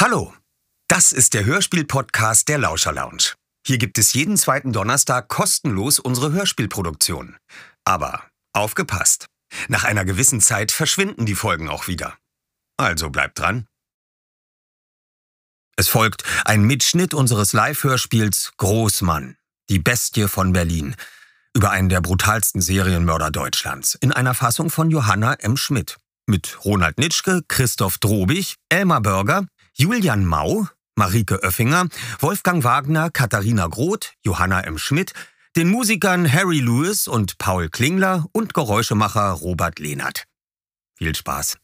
Hallo, das ist der Hörspiel-Podcast der Lauscher Lounge. Hier gibt es jeden zweiten Donnerstag kostenlos unsere Hörspielproduktion. Aber aufgepasst! Nach einer gewissen Zeit verschwinden die Folgen auch wieder. Also bleibt dran. Es folgt ein Mitschnitt unseres Live-Hörspiels Großmann, die Bestie von Berlin, über einen der brutalsten Serienmörder Deutschlands, in einer Fassung von Johanna M. Schmidt. Mit Ronald Nitschke, Christoph Drobig, Elmar Börger, Julian Mau, Marike Oeffinger, Wolfgang Wagner, Katharina Groth, Johanna M. Schmidt, den Musikern Harry Lewis und Paul Klingler und Geräuschemacher Robert Lehnert. Viel Spaß!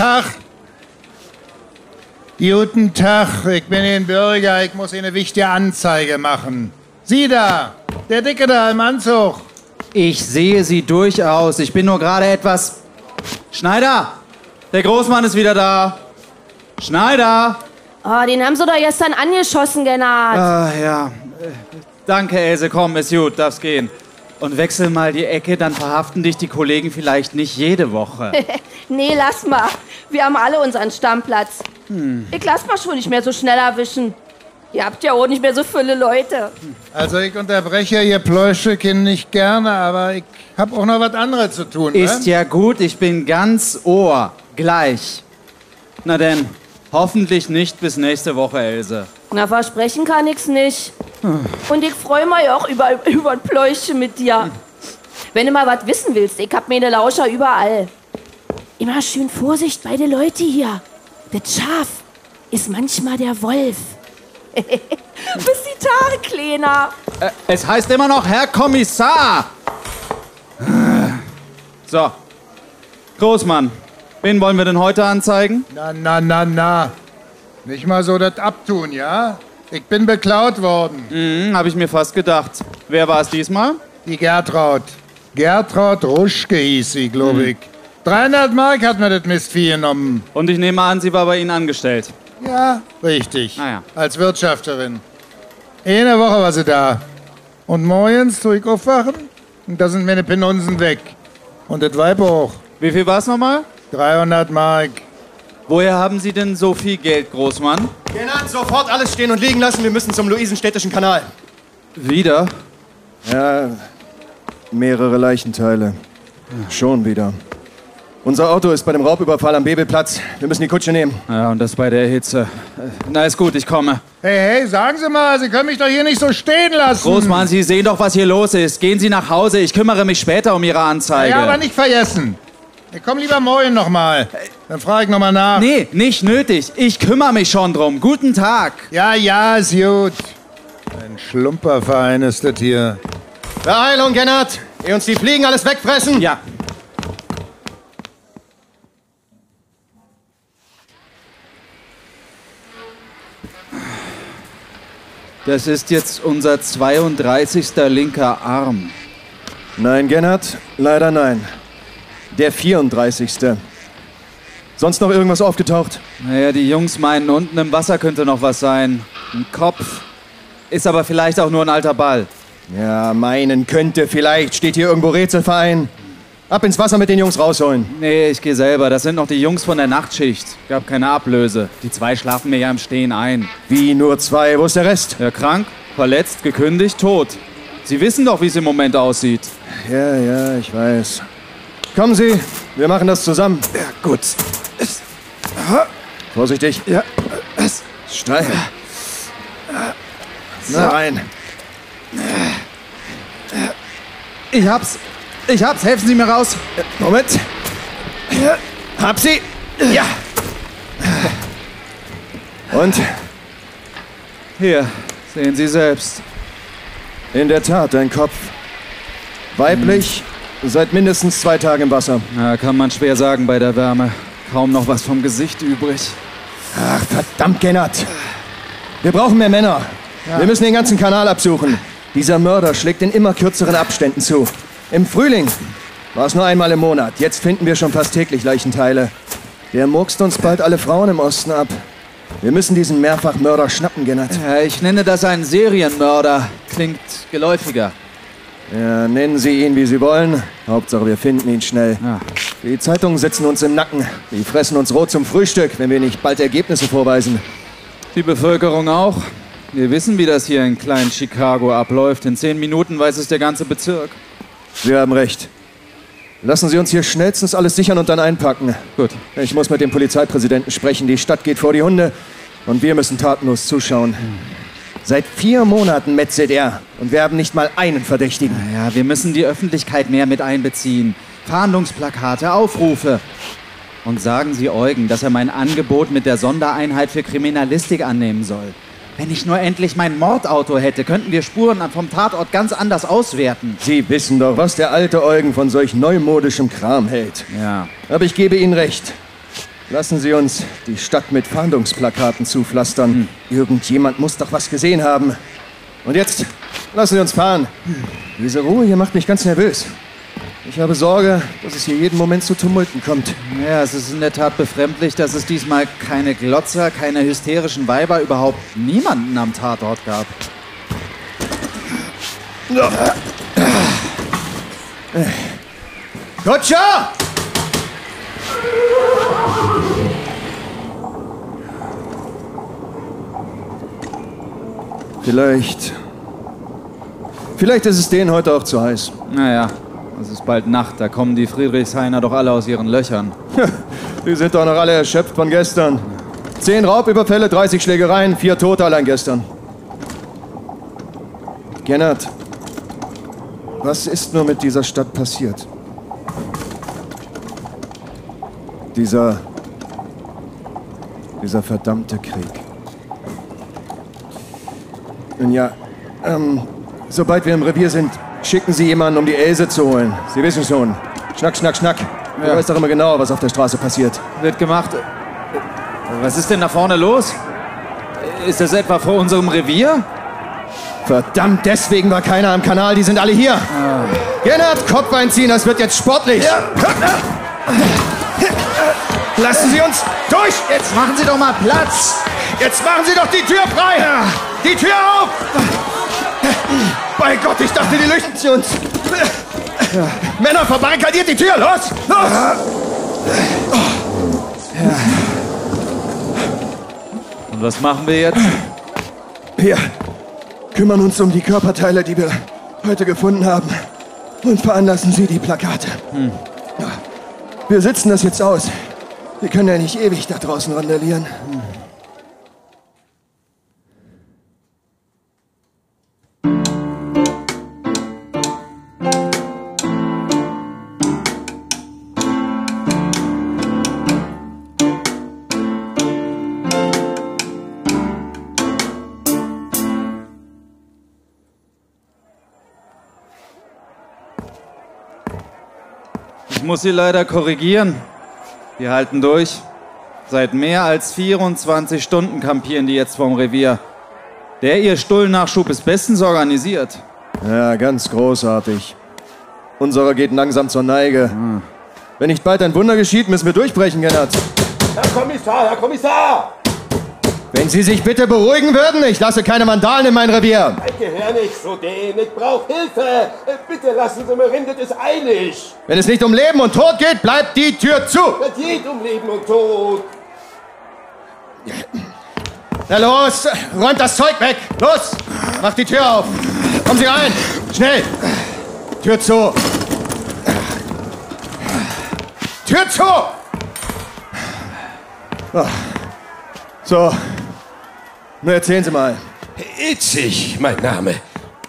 Tag. Guten Tag, ich bin ein Bürger, ich muss Ihnen eine wichtige Anzeige machen. Sie da, der Dicke da im Anzug. Ich sehe Sie durchaus. Ich bin nur gerade etwas. Schneider! Der Großmann ist wieder da. Schneider! Oh, den haben sie doch gestern angeschossen, Gennard. Ah, ja. Danke, Else. Komm, ist gut, darfst gehen. Und wechsel mal die Ecke, dann verhaften dich die Kollegen vielleicht nicht jede Woche. nee, lass mal. Wir haben alle unseren Stammplatz. Ich lass mal schon nicht mehr so schnell erwischen. Ihr habt ja auch nicht mehr so viele Leute. Also ich unterbreche Ihr Pläuschchen nicht gerne, aber ich habe auch noch was anderes zu tun. Ist ne? ja gut, ich bin ganz Ohr. Gleich. Na denn, hoffentlich nicht bis nächste Woche, Else. Na, versprechen kann ich's nicht. Und ich freue mich auch über, über ein Pläuschchen mit dir. Wenn du mal was wissen willst, ich hab mir eine Lauscher überall. Immer schön Vorsicht bei den Leuten hier. Das Schaf ist manchmal der Wolf. Bis die Tage, Kleiner. Äh, es heißt immer noch Herr Kommissar. So. Großmann, wen wollen wir denn heute anzeigen? Na, na, na, na. Nicht mal so das abtun, ja? Ich bin beklaut worden. Hm, hab ich mir fast gedacht. Wer war es diesmal? Die Gertraud. Gertraud Ruschke hieß sie, glaube ich. 300 Mark hat mir das Mistvieh genommen. Und ich nehme an, sie war bei Ihnen angestellt. Ja, richtig. Ah ja. Als Wirtschafterin. Eine Woche war sie da. Und morgens tue ich aufwachen und da sind meine Penunsen weg. Und das Weib auch. Wie viel war es nochmal? 300 Mark. Woher haben Sie denn so viel Geld, Großmann? Genannt, sofort alles stehen und liegen lassen. Wir müssen zum Luisenstädtischen Kanal. Wieder? Ja, mehrere Leichenteile. Schon wieder. Unser Auto ist bei dem Raubüberfall am Bebelplatz. Wir müssen die Kutsche nehmen. Ja, und das bei der Hitze. Na, ist gut, ich komme. Hey, hey, sagen Sie mal, Sie können mich doch hier nicht so stehen lassen. Großmann, Sie sehen doch, was hier los ist. Gehen Sie nach Hause, ich kümmere mich später um Ihre Anzeige. Ja, aber nicht vergessen. Ich komm lieber morgen nochmal. Dann frage ich nochmal nach. Nee, nicht nötig. Ich kümmere mich schon drum. Guten Tag. Ja, ja, ist gut. Ein Schlumperverein ist das hier. Beeilung, Gennard! Ehe uns die Fliegen alles wegfressen! Ja. Das ist jetzt unser 32. linker Arm. Nein, Gennard, leider nein. Der 34. Sonst noch irgendwas aufgetaucht? Naja, die Jungs meinen, unten im Wasser könnte noch was sein. Ein Kopf. Ist aber vielleicht auch nur ein alter Ball. Ja, meinen könnte. Vielleicht steht hier irgendwo Rätselverein. Ab ins Wasser mit den Jungs rausholen. Nee, ich gehe selber. Das sind noch die Jungs von der Nachtschicht. Gab keine Ablöse. Die zwei schlafen mir ja im Stehen ein. Wie nur zwei? Wo ist der Rest? Ja, krank, verletzt, gekündigt, tot. Sie wissen doch, wie es im Moment aussieht. Ja, ja, ich weiß. Kommen Sie, wir machen das zusammen. Ja, gut. Vorsichtig. Ja, es. Steil. Na rein. Ich hab's. Ich hab's. Helfen Sie mir raus. Moment. Hab sie. Ja. Und Hier, sehen Sie selbst. in der Tat, dein Kopf. Weiblich, seit mindestens zwei Tagen im Wasser. Na, kann man schwer sagen bei der Wärme. Kaum noch was vom Gesicht übrig. Ach, verdammt, Gennard. Wir brauchen mehr Männer. Wir müssen den ganzen Kanal absuchen. Dieser Mörder schlägt in immer kürzeren Abständen zu. Im Frühling war es nur einmal im Monat. Jetzt finden wir schon fast täglich Leichenteile. Der murkst uns bald alle Frauen im Osten ab. Wir müssen diesen Mehrfachmörder schnappen, Gennard. Ja, ich nenne das einen Serienmörder. Klingt geläufiger. Ja, nennen Sie ihn, wie Sie wollen. Hauptsache, wir finden ihn schnell. Ja. Die Zeitungen sitzen uns im Nacken. Die fressen uns rot zum Frühstück, wenn wir nicht bald Ergebnisse vorweisen. Die Bevölkerung auch. Wir wissen, wie das hier in kleinen Chicago abläuft. In zehn Minuten weiß es der ganze Bezirk. Sie haben recht. Lassen Sie uns hier schnellstens alles sichern und dann einpacken. Gut. Ich muss mit dem Polizeipräsidenten sprechen. Die Stadt geht vor die Hunde und wir müssen tatenlos zuschauen. Seit vier Monaten metzelt er und wir haben nicht mal einen Verdächtigen. Ja, wir müssen die Öffentlichkeit mehr mit einbeziehen. Fahndungsplakate, Aufrufe. Und sagen Sie Eugen, dass er mein Angebot mit der Sondereinheit für Kriminalistik annehmen soll. Wenn ich nur endlich mein Mordauto hätte, könnten wir Spuren vom Tatort ganz anders auswerten. Sie wissen doch, was der alte Eugen von solch neumodischem Kram hält. Ja. Aber ich gebe Ihnen recht. Lassen Sie uns die Stadt mit Fahndungsplakaten zupflastern. Irgendjemand muss doch was gesehen haben. Und jetzt lassen Sie uns fahren. Diese Ruhe hier macht mich ganz nervös. Ich habe Sorge, dass es hier jeden Moment zu Tumulten kommt. Ja, es ist in der Tat befremdlich, dass es diesmal keine Glotzer, keine hysterischen Weiber, überhaupt niemanden am Tatort gab. Kutscher! Vielleicht. Vielleicht ist es denen heute auch zu heiß. Naja, es ist bald Nacht, da kommen die Friedrichshainer doch alle aus ihren Löchern. Die sind doch noch alle erschöpft von gestern. Zehn Raubüberfälle, 30 Schlägereien, vier Tote allein gestern. Gennard, was ist nur mit dieser Stadt passiert? Dieser. dieser verdammte Krieg. Nun ja, ähm, sobald wir im Revier sind, schicken Sie jemanden, um die Else zu holen. Sie wissen schon. Schnack, schnack, schnack. Du Ja. weißt doch immer genau, was auf der Straße passiert. Wird gemacht. Was ist denn da vorne los? Ist das etwa vor unserem Revier? Verdammt, deswegen war keiner am Kanal, die sind alle hier. Gennard, Kopf einziehen, das wird jetzt sportlich. Lassen Sie uns durch! Jetzt machen Sie doch mal Platz! Jetzt machen Sie doch die Tür frei! Die Tür auf! Bei Gott, ich dachte, die lüchten sie uns. Männer, verbarrikadiert die Tür! Los! Los! Und was machen wir jetzt? Wir kümmern uns um die Körperteile, die wir heute gefunden haben. Und veranlassen Sie die Plakate. Wir sitzen das jetzt aus. Wir können ja nicht ewig da draußen randalieren. Ich muss Sie leider korrigieren. Wir halten durch. Seit mehr als 24 Stunden kampieren die jetzt vorm Revier. Der Ihr Stullnachschub ist bestens organisiert. Ja, ganz großartig. Unserer geht langsam zur Neige. Wenn nicht bald ein Wunder geschieht, müssen wir durchbrechen, Gennard. Herr Kommissar, Herr Kommissar! Wenn Sie sich bitte beruhigen würden, ich lasse keine Vandalen in mein Revier. Ich gehöre nicht zu denen, ich brauche Hilfe! Äh, Bitte lassen Sie mir rein, das ist eilig! Wenn es nicht um Leben und Tod geht, bleibt die Tür zu. Es geht um Leben und Tod! Na los, räumt das Zeug weg. Los, macht die Tür auf. Kommen Sie rein, schnell. Tür zu. Tür zu! So. Nur erzählen Sie mal. Itzig, mein Name.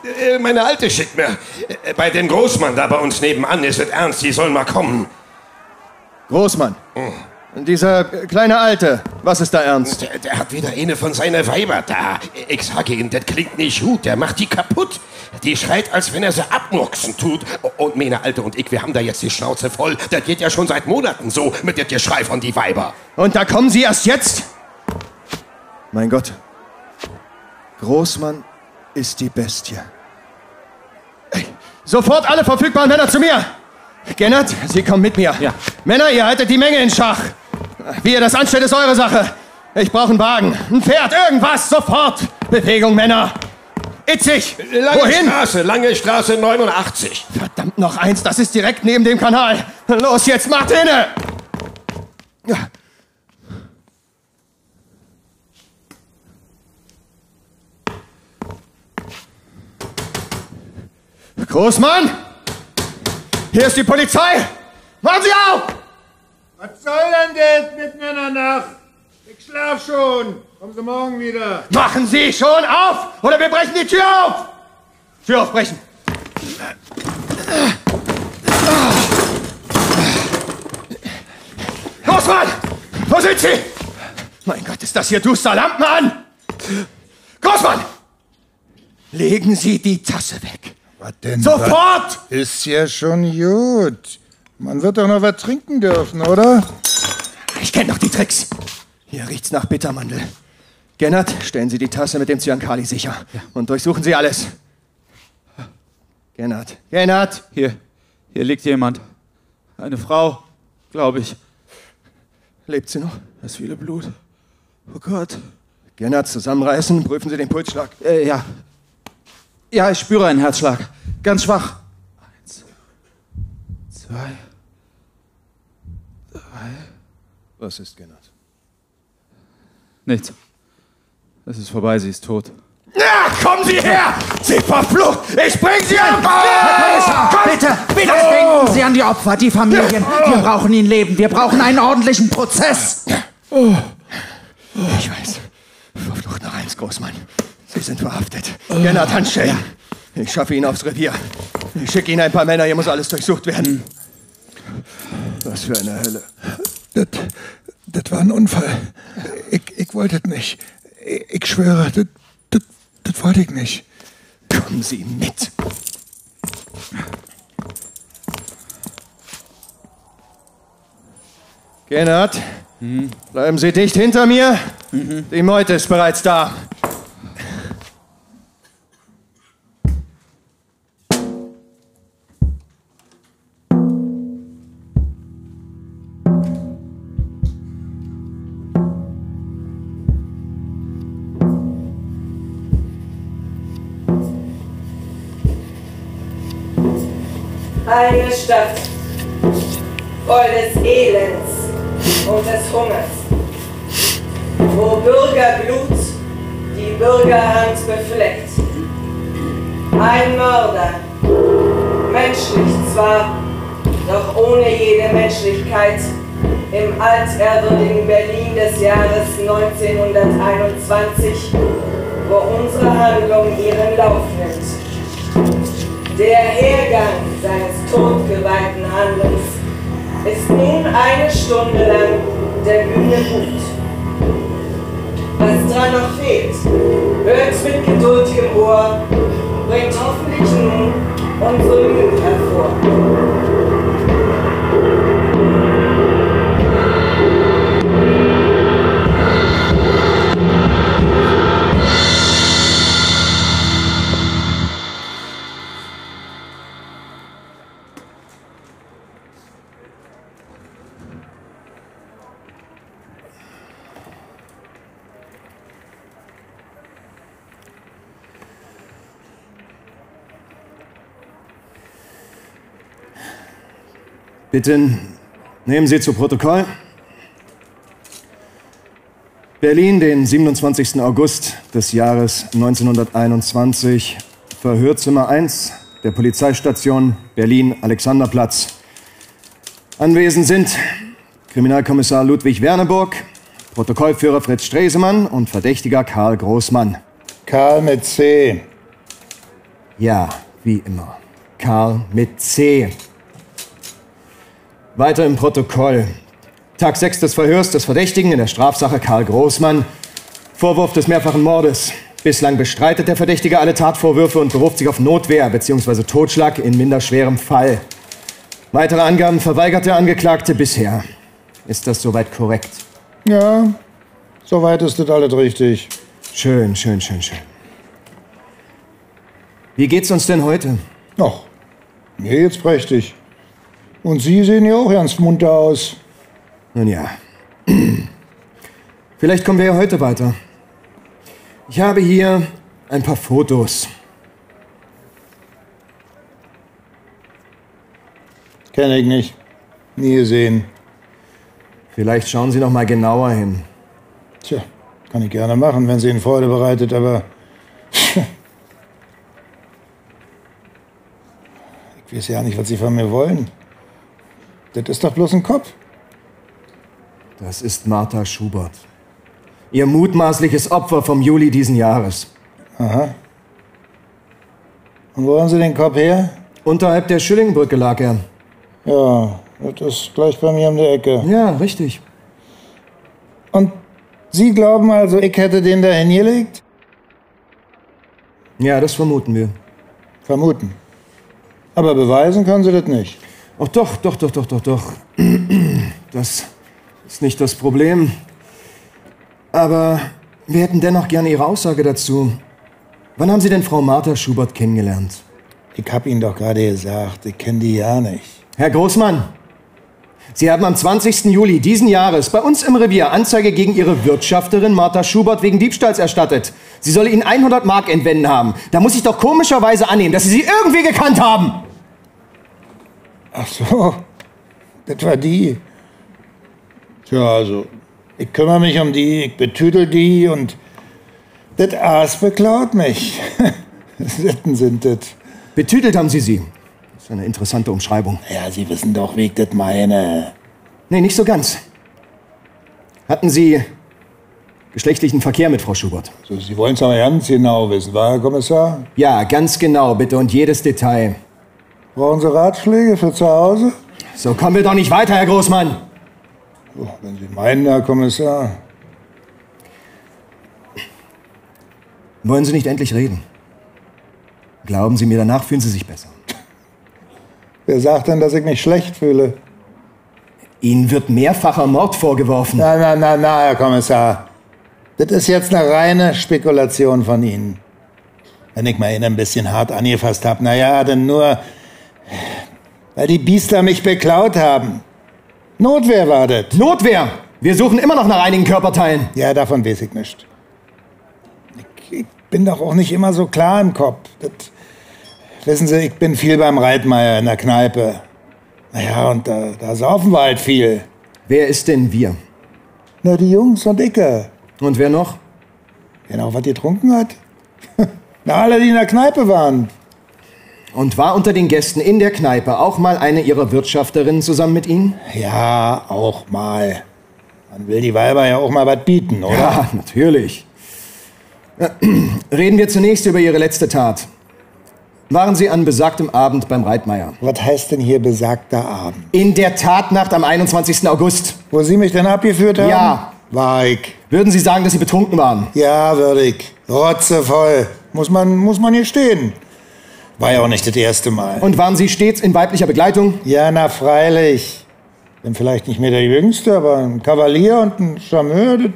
Äh, Meine Alte schickt mir. äh, Bei den Großmann da bei uns nebenan ist es ernst, die sollen mal kommen. Großmann. Dieser kleine Alte, was ist da ernst? Der, der hat wieder eine von seinen Weiber da. Ich sage Ihnen, das klingt nicht gut, der macht die kaputt. Die schreit, als wenn er sie abmurksen tut. Und meine Alte und ich, wir haben da jetzt die Schnauze voll. Das geht ja schon seit Monaten so mit dem Geschrei von die Weiber. Und da kommen Sie erst jetzt? Mein Gott. Großmann ist die Bestie. Ey, Sofort alle verfügbaren Männer zu mir! Gennert, Sie kommen mit mir. Ja. Männer, ihr haltet die Menge in Schach. Wie ihr das anstellt, ist eure Sache. Ich brauche einen Wagen, ein Pferd, irgendwas, sofort. Bewegung, Männer. Itzig! Lange Wohin? Straße, lange Straße 89. Verdammt, noch eins, das ist direkt neben dem Kanal. Los jetzt, macht inne! Ja. Großmann! Hier ist die Polizei! Machen Sie auf! Was soll denn das mitten in der Nacht? Ich schlaf schon. Kommen Sie morgen wieder. Machen Sie schon auf! Oder wir brechen die Tür auf! Tür aufbrechen! Großmann! Wo sind Sie? Mein Gott, ist das hier duster Lampen an! Großmann! Legen Sie die Tasse weg! Was denn? Sofort! Ist ja schon gut. Man wird doch noch was trinken dürfen, oder? Ich kenne doch die Tricks. Hier riecht's nach Bittermandel. Gennert, stellen Sie die Tasse mit dem Cyankali sicher. Und durchsuchen Sie alles. Gennert. Gennert! Hier, hier liegt jemand. Eine Frau, glaube ich. Lebt sie noch? Das viele Blut. Oh Gott. Gennert, zusammenreißen, prüfen Sie den Pulsschlag. Äh, ja. Ja, ich spüre einen Herzschlag. Ganz schwach. Eins, zwei, Was ist Gennert? nichts. Es ist vorbei, sie ist tot. Na, kommen Sie her! Sie verflucht! Ich bring Sie um! Bitte, bitte denken Sie an die Opfer, die Familien. Wir brauchen ihn leben. Wir brauchen einen ordentlichen Prozess. Ich weiß. Verflucht nach eins, Großmann. Sie sind verhaftet. Gennert, Handschellen. Ich schaffe ihn aufs Revier. Ich schicke Ihnen ein paar Männer, hier muss alles durchsucht werden. Was für eine Hölle. Das, das war ein Unfall. Ich, ich wollte es nicht. Ich, ich schwöre, das, das, das wollte ich nicht. Kommen Sie mit. Gennard, bleiben Sie dicht hinter mir. Die Meute ist bereits da. Eine Stadt voll des Elends und des Hungers, wo Bürgerblut die Bürgerhand befleckt. Ein Mörder, menschlich zwar, doch ohne jede Menschlichkeit, im altehrwürdigen Berlin des Jahres 1921, wo unsere Handlung ihren Lauf nimmt. Der Hergang seines todgeweihten Handelns ist nun eine Stunde lang der Bühne gut. Was dran noch fehlt, hört mit geduldigem Ohr, bringt hoffentlich nun unsere Mühe hervor. Bitte nehmen Sie zu Protokoll. Berlin, den 27. August des Jahres 1921, Verhörzimmer 1 der Polizeistation Berlin-Alexanderplatz. Anwesend sind Kriminalkommissar Ludwig Werneburg, Protokollführer Fritz Stresemann und Verdächtiger Karl Großmann. Karl mit C. Ja, wie immer. Karl mit C. Weiter im Protokoll. Tag 6 des Verhörs des Verdächtigen in der Strafsache Karl Großmann. Vorwurf des mehrfachen Mordes. Bislang bestreitet der Verdächtige alle Tatvorwürfe und beruft sich auf Notwehr bzw. Totschlag in minderschwerem Fall. Weitere Angaben verweigert der Angeklagte bisher. Ist das soweit korrekt? Ja, soweit ist das alles richtig. Schön, schön, schön, schön. Wie geht's uns denn heute? Ach, mir geht's prächtig. Und Sie sehen ja auch ganz munter aus. Nun ja. Vielleicht kommen wir ja heute weiter. Ich habe hier ein paar Fotos. Kenn ich nicht. Nie gesehen. Vielleicht schauen Sie noch mal genauer hin. Tja, kann ich gerne machen, wenn sie Ihnen Freude bereitet, aber. ich weiß ja nicht, was Sie von mir wollen. Das ist doch bloß ein Kopf. Das ist Martha Schubert. Ihr mutmaßliches Opfer vom Juli diesen Jahres. Aha. Und wo haben Sie den Kopf her? Unterhalb der Schillingbrücke lag er. Ja, das ist gleich bei mir um die Ecke. Ja, richtig. Und Sie glauben also, ich hätte den da hingelegt? Ja, das vermuten wir. Vermuten. Aber beweisen können Sie das nicht. Ach doch, doch, doch, doch, doch, doch. Das ist nicht das Problem. Aber wir hätten dennoch gerne Ihre Aussage dazu. Wann haben Sie denn Frau Martha Schubert kennengelernt? Ich hab Ihnen doch gerade gesagt, ich kenne die ja nicht. Herr Großmann, Sie haben am 20. Juli diesen Jahres bei uns im Revier Anzeige gegen Ihre Wirtschafterin Martha Schubert wegen Diebstahls erstattet. Sie solle Ihnen 100 Mark entwenden haben. Da muss ich doch komischerweise annehmen, dass Sie sie irgendwie gekannt haben. Ach so, das war die. Tja, also, ich kümmere mich um die, ich betüdel die und das Aas beklaut mich. Sitten sind das. Betütelt haben Sie sie. Das ist eine interessante Umschreibung. Ja, Sie wissen doch, wie ich das meine. Nee, nicht so ganz. Hatten Sie geschlechtlichen Verkehr mit Frau Schubert? So, Sie wollen es aber ganz genau wissen, war Herr Kommissar? Ja, ganz genau, bitte und jedes Detail. Brauchen Sie Ratschläge für zu Hause? So kommen wir doch nicht weiter, Herr Großmann. Oh, wenn Sie meinen, Herr Kommissar. Wollen Sie nicht endlich reden? Glauben Sie mir, danach fühlen Sie sich besser. Wer sagt denn, dass ich mich schlecht fühle? Ihnen wird mehrfacher Mord vorgeworfen. Na, na, na, na, Herr Kommissar. Das ist jetzt eine reine Spekulation von Ihnen. Wenn ich mal Ihnen ein bisschen hart angefasst habe, na ja, dann nur, weil die Biester mich beklaut haben. Notwehr war das. Notwehr! Wir suchen immer noch nach einigen Körperteilen. Ja, davon weiß ich nicht. Ich, ich bin doch auch nicht immer so klar im Kopf. Das, wissen Sie, ich bin viel beim Reitmeier in der Kneipe. Naja, und da, da saufen wir halt viel. Wer ist denn wir? Na, die Jungs und Icke. Und wer noch? Wer noch was getrunken hat? Na, alle, die in der Kneipe waren. Und war unter den Gästen in der Kneipe auch mal eine Ihrer Wirtschafterinnen zusammen mit Ihnen? Ja, auch mal. Man will die Weiber ja auch mal was bieten, oder? Ja, natürlich. Reden wir zunächst über Ihre letzte Tat. Waren Sie an besagtem Abend beim Reitmeier? Was heißt denn hier besagter Abend? In der Tatnacht am 21. August. Wo Sie mich denn abgeführt haben? Ja. War ich. Würden Sie sagen, dass Sie betrunken waren? Ja, würde ich. Rotzevoll. Muss man, muss man hier stehen. War ja auch nicht das erste Mal. Und waren Sie stets in weiblicher Begleitung? Ja, na freilich. Bin vielleicht nicht mehr der Jüngste, aber ein Kavalier und ein Charmeur, das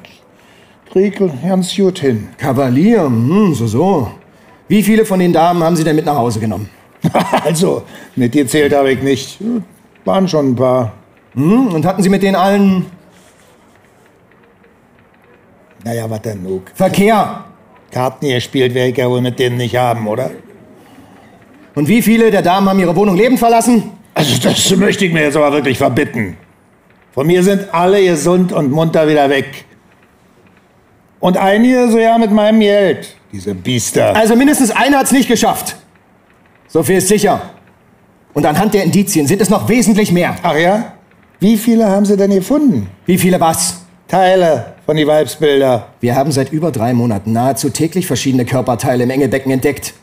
krieg ich ganz gut hin. Kavalier, hm, so, so. Wie viele von den Damen haben Sie denn mit nach Hause genommen? also, mitgezählt habe ich nicht. Waren schon ein paar. Hm, und hatten Sie mit denen allen Naja, was denn, Luke? Verkehr? Karten gespielt werde ich ja wohl mit denen nicht haben, oder? Und wie viele der Damen haben ihre Wohnung lebend verlassen? Also, das möchte ich mir jetzt aber wirklich verbitten. Von mir sind alle gesund und munter wieder weg. Und einige so ja mit meinem Geld. Diese Biester. Also mindestens einer hat's nicht geschafft. So viel ist sicher. Und anhand der Indizien sind es noch wesentlich mehr. Ach ja? Wie viele haben Sie denn gefunden? Wie viele was? Teile von die Weibsbilder. Wir haben seit über drei Monaten nahezu täglich verschiedene Körperteile im Engelbecken entdeckt.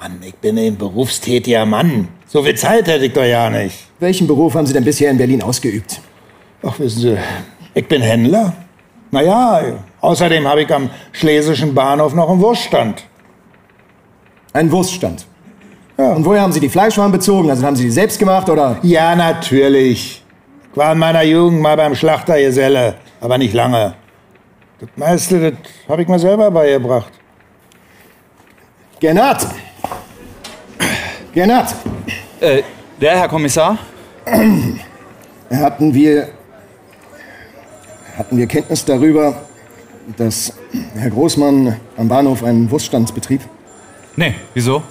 Mann, ich bin ein berufstätiger Mann. So viel Zeit hätte ich doch ja nicht. Welchen Beruf haben Sie denn bisher in Berlin ausgeübt? Ach, wissen Sie, ich bin Händler. Naja, außerdem habe ich am Schlesischen Bahnhof noch einen Wurststand. Ein Wurststand. Ja. Und woher haben Sie die Fleischwaren bezogen? Also haben Sie die selbst gemacht oder? Ja, natürlich. Ich war in meiner Jugend mal beim Schlachtergeselle, aber nicht lange. Das meiste, das habe ich mir selber beigebracht. Gernot! Gernot! Äh, der Herr Kommissar? Hatten wir. Hatten wir Kenntnis darüber, dass Herr Großmann am Bahnhof einen Wurststand betrieb? Nee, wieso?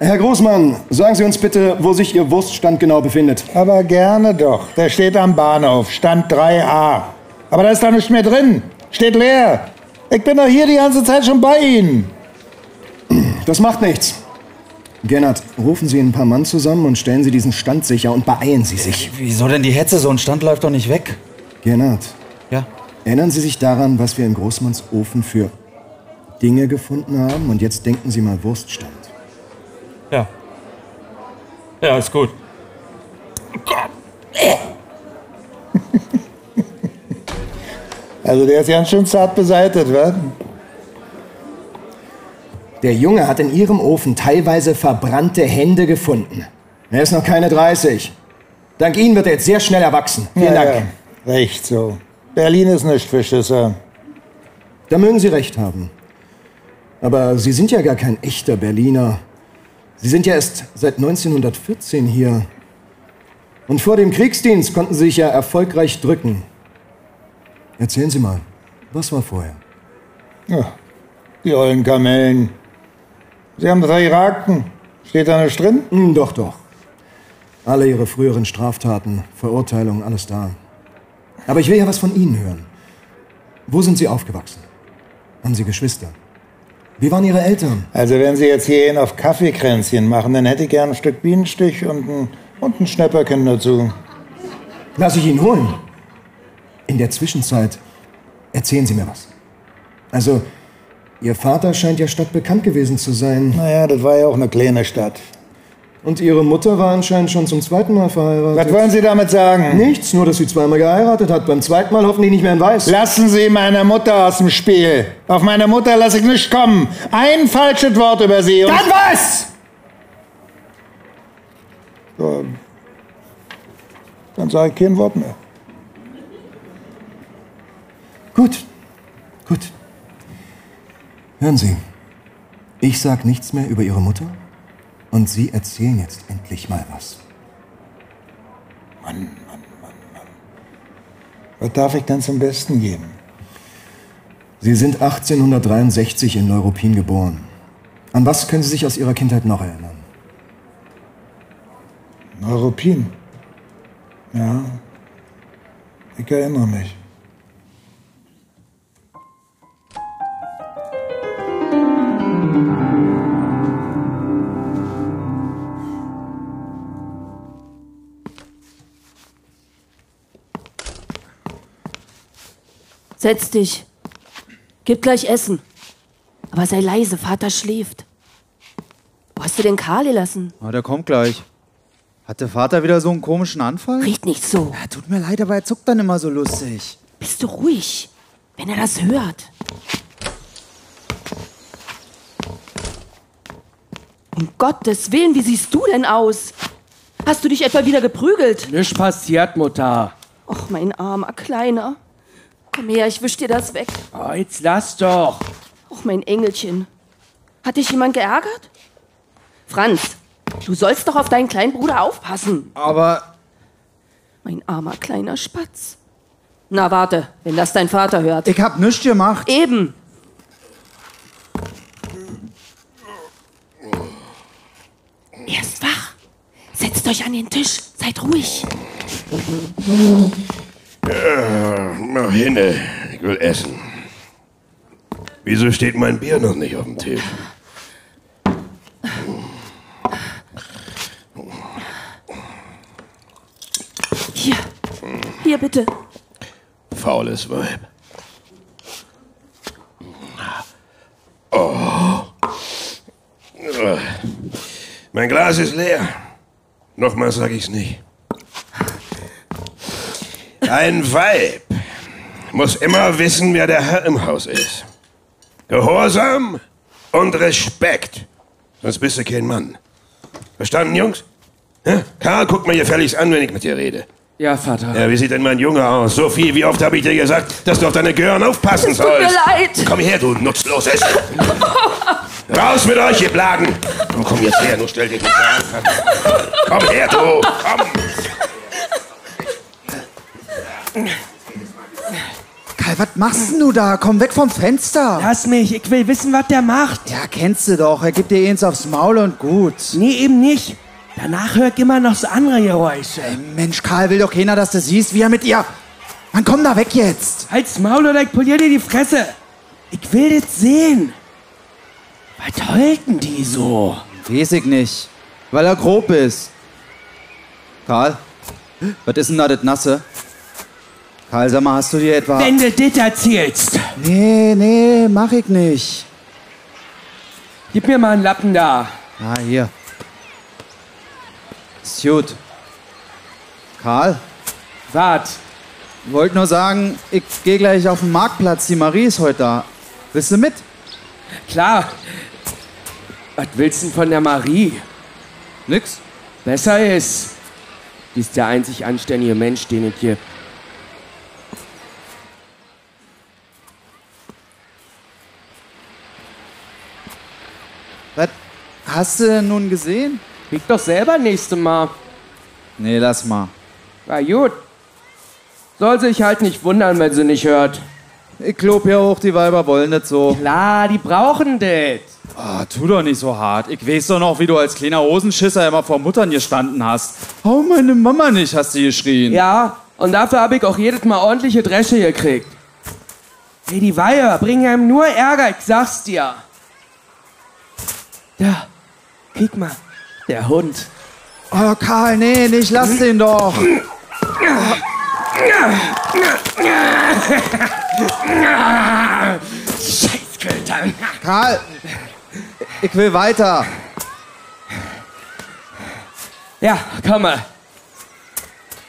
Herr Großmann, sagen Sie uns bitte, wo sich Ihr Wurststand genau befindet. Aber gerne doch. Der steht am Bahnhof, Stand 3a. Aber da ist doch nichts mehr drin. Steht leer. Ich bin doch hier die ganze Zeit schon bei Ihnen. Das macht nichts. Gernot, rufen Sie ein paar Mann zusammen und stellen Sie diesen Stand sicher und beeilen Sie sich. Wieso denn die Hetze? So ein Stand läuft doch nicht weg. Gernot, Ja. erinnern Sie sich daran, was wir in Großmanns Ofen für Dinge gefunden haben? Und jetzt denken Sie mal Wurststand. Ja. Ja, ist gut. Also der ist ganz schön zart beseitet, wa? Der Junge hat in Ihrem Ofen teilweise verbrannte Hände gefunden. Er ist noch keine 30. Dank Ihnen wird er jetzt sehr schnell erwachsen. Vielen ja, Dank. Ja. Recht so. Berlin ist nicht für Schisser. Da mögen Sie recht haben. Aber Sie sind ja gar kein echter Berliner. Sie sind ja erst seit 1914 hier. Und vor dem Kriegsdienst konnten Sie sich ja erfolgreich drücken. Erzählen Sie mal, was war vorher? Ja, die ollen Kamellen. Sie haben drei Irakten. Steht da nicht drin? Hm, doch, doch. Alle Ihre früheren Straftaten, Verurteilungen, alles da. Aber ich will ja was von Ihnen hören. Wo sind Sie aufgewachsen? Haben Sie Geschwister? Wie waren Ihre Eltern? Also wenn Sie jetzt hierhin auf Kaffeekränzchen machen, dann hätte ich gern ein Stück Bienenstich und ein, und ein Schnäpperchen dazu. Lass ich ihn holen. In der Zwischenzeit erzählen Sie mir was. Also, Ihr Vater scheint ja stadtbekannt gewesen zu sein. Naja, das war ja auch eine kleine Stadt. Und Ihre Mutter war anscheinend schon zum zweiten Mal verheiratet. Was wollen Sie damit sagen? Nichts, nur dass sie zweimal geheiratet hat. Beim zweiten Mal hoffentlich nicht mehr in Weiß. Lassen Sie meine Mutter aus dem Spiel. Auf meine Mutter lasse ich nicht kommen. Ein falsches Wort über sie. und- Dann was? So, dann sage ich kein Wort mehr. Gut, gut. Hören Sie, ich sag nichts mehr über Ihre Mutter und Sie erzählen jetzt endlich mal was. Mann, Mann, Mann, Mann. Was darf ich denn zum Besten geben? Sie sind 1863 in Neuruppin geboren. An was können Sie sich aus Ihrer Kindheit noch erinnern? Neuruppin. Ja, ich erinnere mich. Setz dich. Gib gleich Essen. Aber sei leise, Vater schläft. Wo hast du den Karl gelassen? Ah, der kommt gleich. Hat der Vater wieder so einen komischen Anfall? Red nicht so. Ja, tut mir leid, aber er zuckt dann immer so lustig. Bist du ruhig, wenn er das hört. Um Gottes Willen, wie siehst du denn aus? Hast du dich etwa wieder geprügelt? Nichts passiert, Mutter. Och, mein armer Kleiner. Komm her, ich wisch dir das weg. Oh, jetzt lass doch. Och, mein Engelchen. Hat dich jemand geärgert? Franz, du sollst doch auf deinen kleinen Bruder aufpassen. Aber Mein armer kleiner Spatz. Na, warte, wenn das dein Vater hört. ich hab nichts gemacht. Eben. Er ist wach. Setzt euch an den Tisch. Seid ruhig. Na, hinne, ich will essen. Wieso steht mein Bier noch nicht auf dem Tisch? Hier, Hier, bitte. Faules Weib. Oh. Mein Glas ist leer. Nochmal sage ich's nicht. Ein Weib muss immer wissen, wer der Herr im Haus ist. Gehorsam und Respekt. Sonst bist du kein Mann. Verstanden, Jungs? Hä? Karl, guck mal gefälligst an, wenn ich mit dir rede. Ja, Vater. Ja, wie sieht denn mein Junge aus? Sophie, wie oft habe ich dir gesagt, dass du auf deine Gören aufpassen Es tut mir sollst? leid. Komm her, du Nutzloses. Raus mit euch, ihr Blagen. Komm, komm jetzt her, nur stell dich nicht an. Komm her, du. Komm. Karl, was machst denn du da? Komm weg vom Fenster. Lass mich, ich will wissen, was der macht. Ja, kennst du doch. Er gibt dir eins aufs Maul und gut. Nee, eben nicht. Danach hör ich immer noch so andere Geräusche. Mensch, Karl, will doch keiner, dass du siehst, wie er mit ihr... Mann, komm da weg jetzt. Halt's Maul oder ich polier dir die Fresse. Ich will das sehen. Was halten die so? Weiß ich nicht. Weil er grob ist. Karl, was ist denn da das Nasse? Karl, sag mal, hast du dir etwa... Wenn du das erzählst, Nee, nee, mach ich nicht. gib mir mal einen Lappen da. Ah, hier. Ist gut. Karl, Wart. wollte nur sagen, ich gehe gleich auf den Marktplatz. Die Marie ist heute da. Willst du mit? Klar. Was willst du denn von der Marie? Nix. Besser ist. Die ist der einzig anständige Mensch, den es gibt. Hast du denn nun gesehen? Krieg doch selber nächste Mal. Nee, lass mal. Na gut. Soll sich halt nicht wundern, wenn sie nicht hört. Ich glaub ja auch, die Weiber wollen nicht so. Klar, die brauchen das. Ah, tu doch nicht so hart. Ich weiß doch noch, wie du als kleiner Hosenschisser immer vor Muttern gestanden hast. Hau meine Mama nicht, hast du geschrien. Ja, und dafür habe ich auch jedes Mal ordentliche Dresche gekriegt. Hey, die Weiher bringen einem nur Ärger, ich sag's dir. Da, guck mal, der Hund. Oh, Karl, nee, nicht, lass den doch. Scheißköter. Karl, ich will weiter. Ja, komm mal.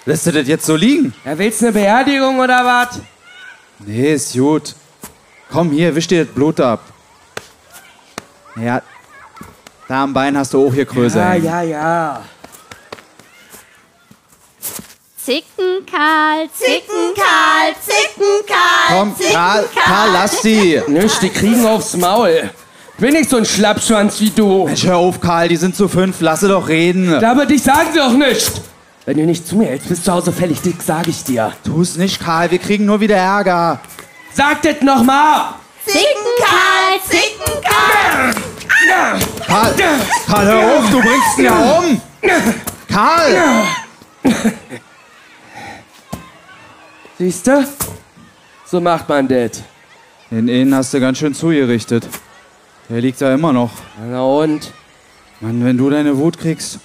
Lässt du das jetzt so liegen? Ja, willst du eine Beerdigung oder was? Nee, ist gut. Komm hier, wisch dir das Blut ab. Ja, da am Bein hast du auch hier Größe. Ja, ja, ja. Zicken, Karl, Zicken, Karl, Zicken, Karl. Komm, Karl, Karl, lass die. Nisch, die kriegen aufs Maul. Bin nicht so ein Schlappschwanz wie du. Mensch, hör auf, Karl, die sind zu fünf, lasse doch reden. Aber dich sagen sie doch nicht. Wenn du nicht zu mir hältst, bist du zu Hause fällig dick, sag ich dir. Tu's nicht, Karl, wir kriegen nur wieder Ärger. Sag das noch mal. Zicken, Karl, Zicken, Karl. Karl, Karl, hör auf, du bringst ihn ja um. Karl! Siehst du? So macht man das. Den Innen hast du ganz schön zugerichtet. Der liegt da immer noch. Na und? Mann, wenn du deine Wut kriegst,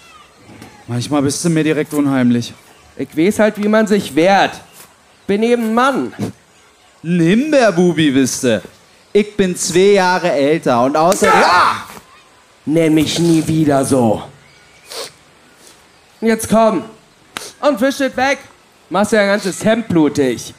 manchmal bist du mir direkt unheimlich. Ich weiß halt, wie man sich wehrt. Bin eben ein Mann. Ein Himbeerbubi bist du. Ich bin zwei Jahre älter und außerdem... Nenn mich nie wieder so. Jetzt komm. Und wisch es weg. Machst ja ein ganzes Hemd blutig.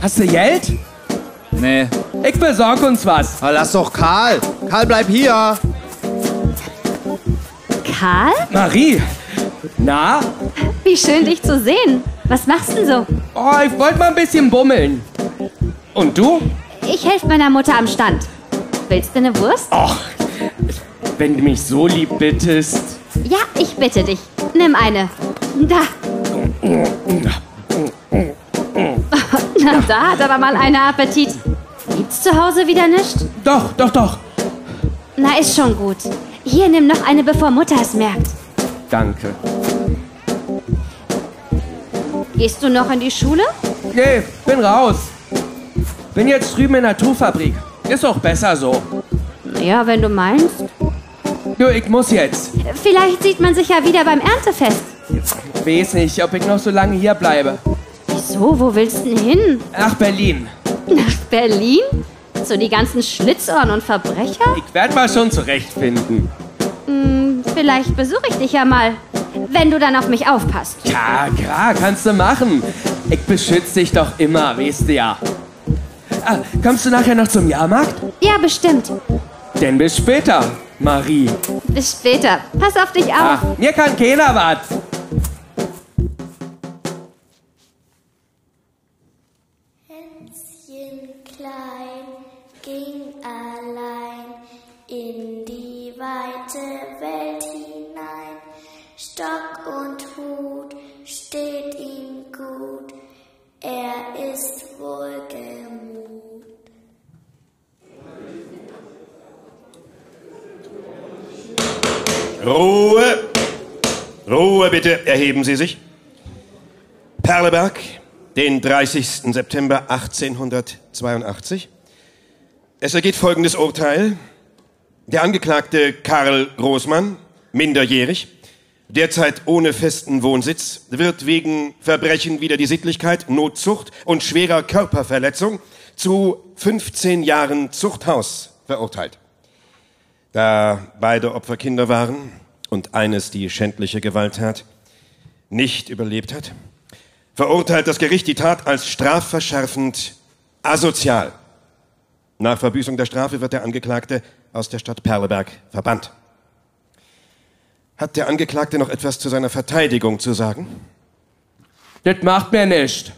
Hast du Geld? Nee. Ich besorg uns was. Aber lass doch Karl. Karl, bleib hier. Karl? Marie. Na? Wie schön, dich zu sehen. Was machst du denn so? Oh, ich wollte mal ein bisschen bummeln. Und du? Ich helfe meiner Mutter am Stand. Willst du eine Wurst? Och, wenn du mich so lieb bittest. Ja, ich bitte dich. Nimm eine. Da. Na, da hat aber mal einer Appetit. Gibt's zu Hause wieder nichts? Doch, doch, doch. Na, ist schon gut. Hier, nimm noch eine, bevor Mutter es merkt. Danke. Gehst du noch in die Schule? Nee, bin raus. Bin jetzt drüben in der Tuchfabrik. Ist auch besser so. Ja, wenn du meinst. Du, ich muss jetzt. Vielleicht sieht man sich ja wieder beim Erntefest. Ich weiß nicht, ob ich noch so lange hier bleibe. Wieso? Wo willst du denn hin? Nach Berlin. Nach Berlin? So die ganzen Schlitzohren und Verbrecher? Ich werde mal schon zurechtfinden. Hm, vielleicht besuche ich dich ja mal. Wenn du dann auf mich aufpasst. Ja, klar, kannst du machen. Ich beschütze dich doch immer, weißt du ja. Ah, kommst du nachher noch zum Jahrmarkt? Ja, bestimmt. Denn bis später, Marie. Bis später. Pass auf dich auf. Ah, mir kann keiner was. Allein in die weite Welt hinein. Stock und Hut steht ihm gut, er ist wohlgemut. Ruhe! Ruhe bitte, erheben Sie sich. Perleberg, den 30. September 1882. Es ergeht folgendes Urteil. Der Angeklagte Karl Großmann, minderjährig, derzeit ohne festen Wohnsitz, wird wegen Verbrechen wider die Sittlichkeit, Notzucht und schwerer Körperverletzung zu 15 Jahren Zuchthaus verurteilt. Da beide Opfer Kinder waren und eines die schändliche Gewalttat nicht überlebt hat, verurteilt das Gericht die Tat als strafverschärfend asozial. Nach Verbüßung der Strafe wird der Angeklagte aus der Stadt Perleberg verbannt. Hat der Angeklagte noch etwas zu seiner Verteidigung zu sagen? Das macht mir nicht.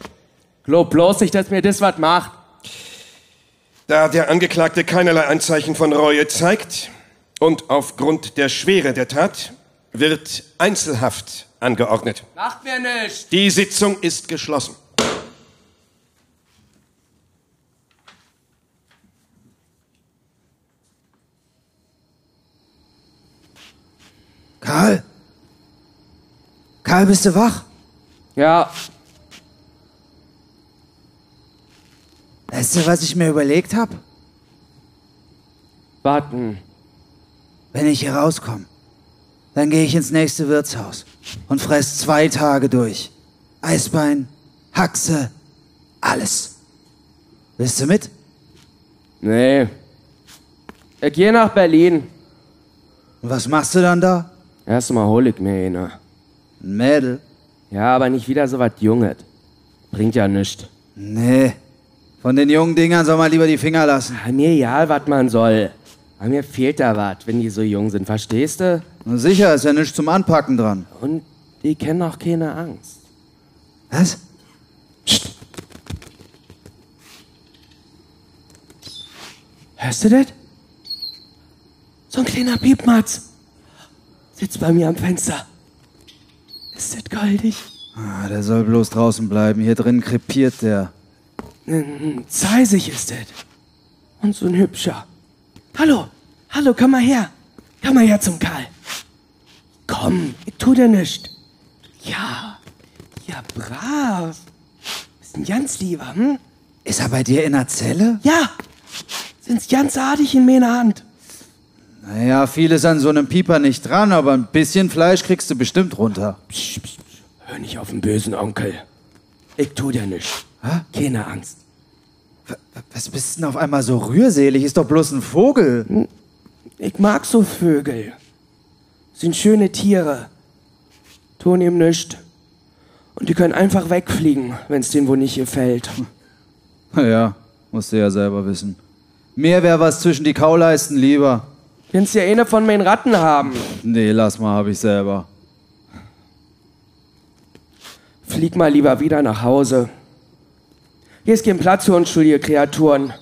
Glaub bloß nicht, dass mir das was macht. Da der Angeklagte keinerlei Anzeichen von Reue zeigt und aufgrund der Schwere der Tat wird Einzelhaft angeordnet. Macht mir nicht. Die Sitzung ist geschlossen. Karl? Karl, bist du wach? Ja, Weißt du, was ich mir überlegt habe? warten. Wenn ich hier rauskomme, dann gehe ich ins nächste Wirtshaus und fress zwei Tage durch. Eisbein, Haxe, alles. Willst du mit? Nee. Ich gehe nach Berlin. Und was machst du dann da? Erstmal hol ich mir eine. Ein Mädel? Ja, aber nicht wieder so was Junges. Bringt ja nichts. Nee. Von den jungen Dingern soll man lieber die Finger lassen. Ah, Mir egal, was man soll. Aber mir fehlt da was, wenn die so jung sind, verstehst du? Na sicher, ist ja nichts zum Anpacken dran. Und die kennen auch keine Angst. Was? Hörst du das? So ein kleiner Piepmatz. Sitzt bei mir am Fenster. Ist das goldig? Ah, der soll bloß draußen bleiben. Hier drin krepiert der. Ein Zeisig ist das. Und so ein hübscher. Hallo, hallo, komm mal her. Komm mal her zum Karl. Komm, tu dir nichts. Ja, ja, brav. Ist ein ganz lieber, hm? Ist er bei dir in der Zelle? Ja, sind's ganz artig in meiner Hand. Naja, viel ist an so einem Pieper nicht dran, aber ein bisschen Fleisch kriegst du bestimmt runter. Psst, psst, psst. Hör nicht auf den bösen Onkel. Ich tu dir nichts. Keine Angst. Was bist denn auf einmal so rührselig? Ist doch bloß ein Vogel. Ich mag so Vögel. Sind schöne Tiere. Tun ihm nichts. Und die können einfach wegfliegen, wenn's denen wohl nicht gefällt. Naja, musst du ja selber wissen. Mir wäre was zwischen die Kauleisten lieber. Kannst ja eine von meinen Ratten haben. Nee, lass mal, hab ich selber. Flieg mal lieber wieder nach Hause. Hier ist kein Platz für unschuldige Kreaturen.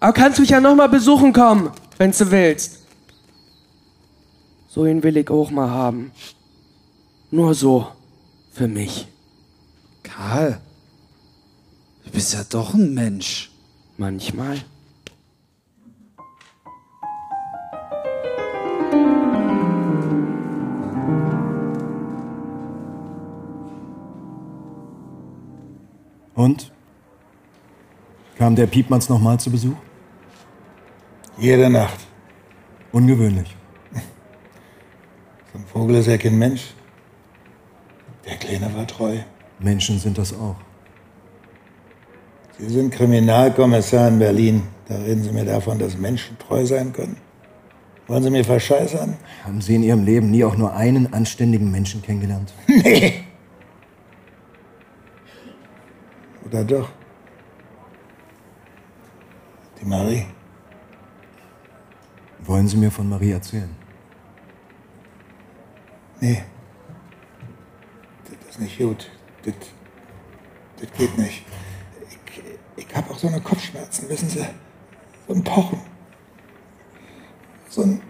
Aber kannst mich ja noch mal besuchen kommen, wenn du willst. So ihn will ich auch mal haben. Nur so. Für mich. Karl, du bist ja doch ein Mensch. Manchmal. Und? Kam der Piepmanns nochmal zu Besuch? Jede Nacht. Ungewöhnlich. So ein Vogel ist ja kein Mensch. Der Kleine war treu. Menschen sind das auch. Sie sind Kriminalkommissar in Berlin. Da reden Sie mir davon, dass Menschen treu sein können. Wollen Sie mir verscheißern? Haben Sie in Ihrem Leben nie auch nur einen anständigen Menschen kennengelernt? Nee. Oder doch? Die Marie. Wollen Sie mir von Marie erzählen? Nee. Das ist nicht gut. Das, das geht nicht. Ich, ich habe auch so eine Kopfschmerzen, wissen Sie? So ein Pochen. So ein,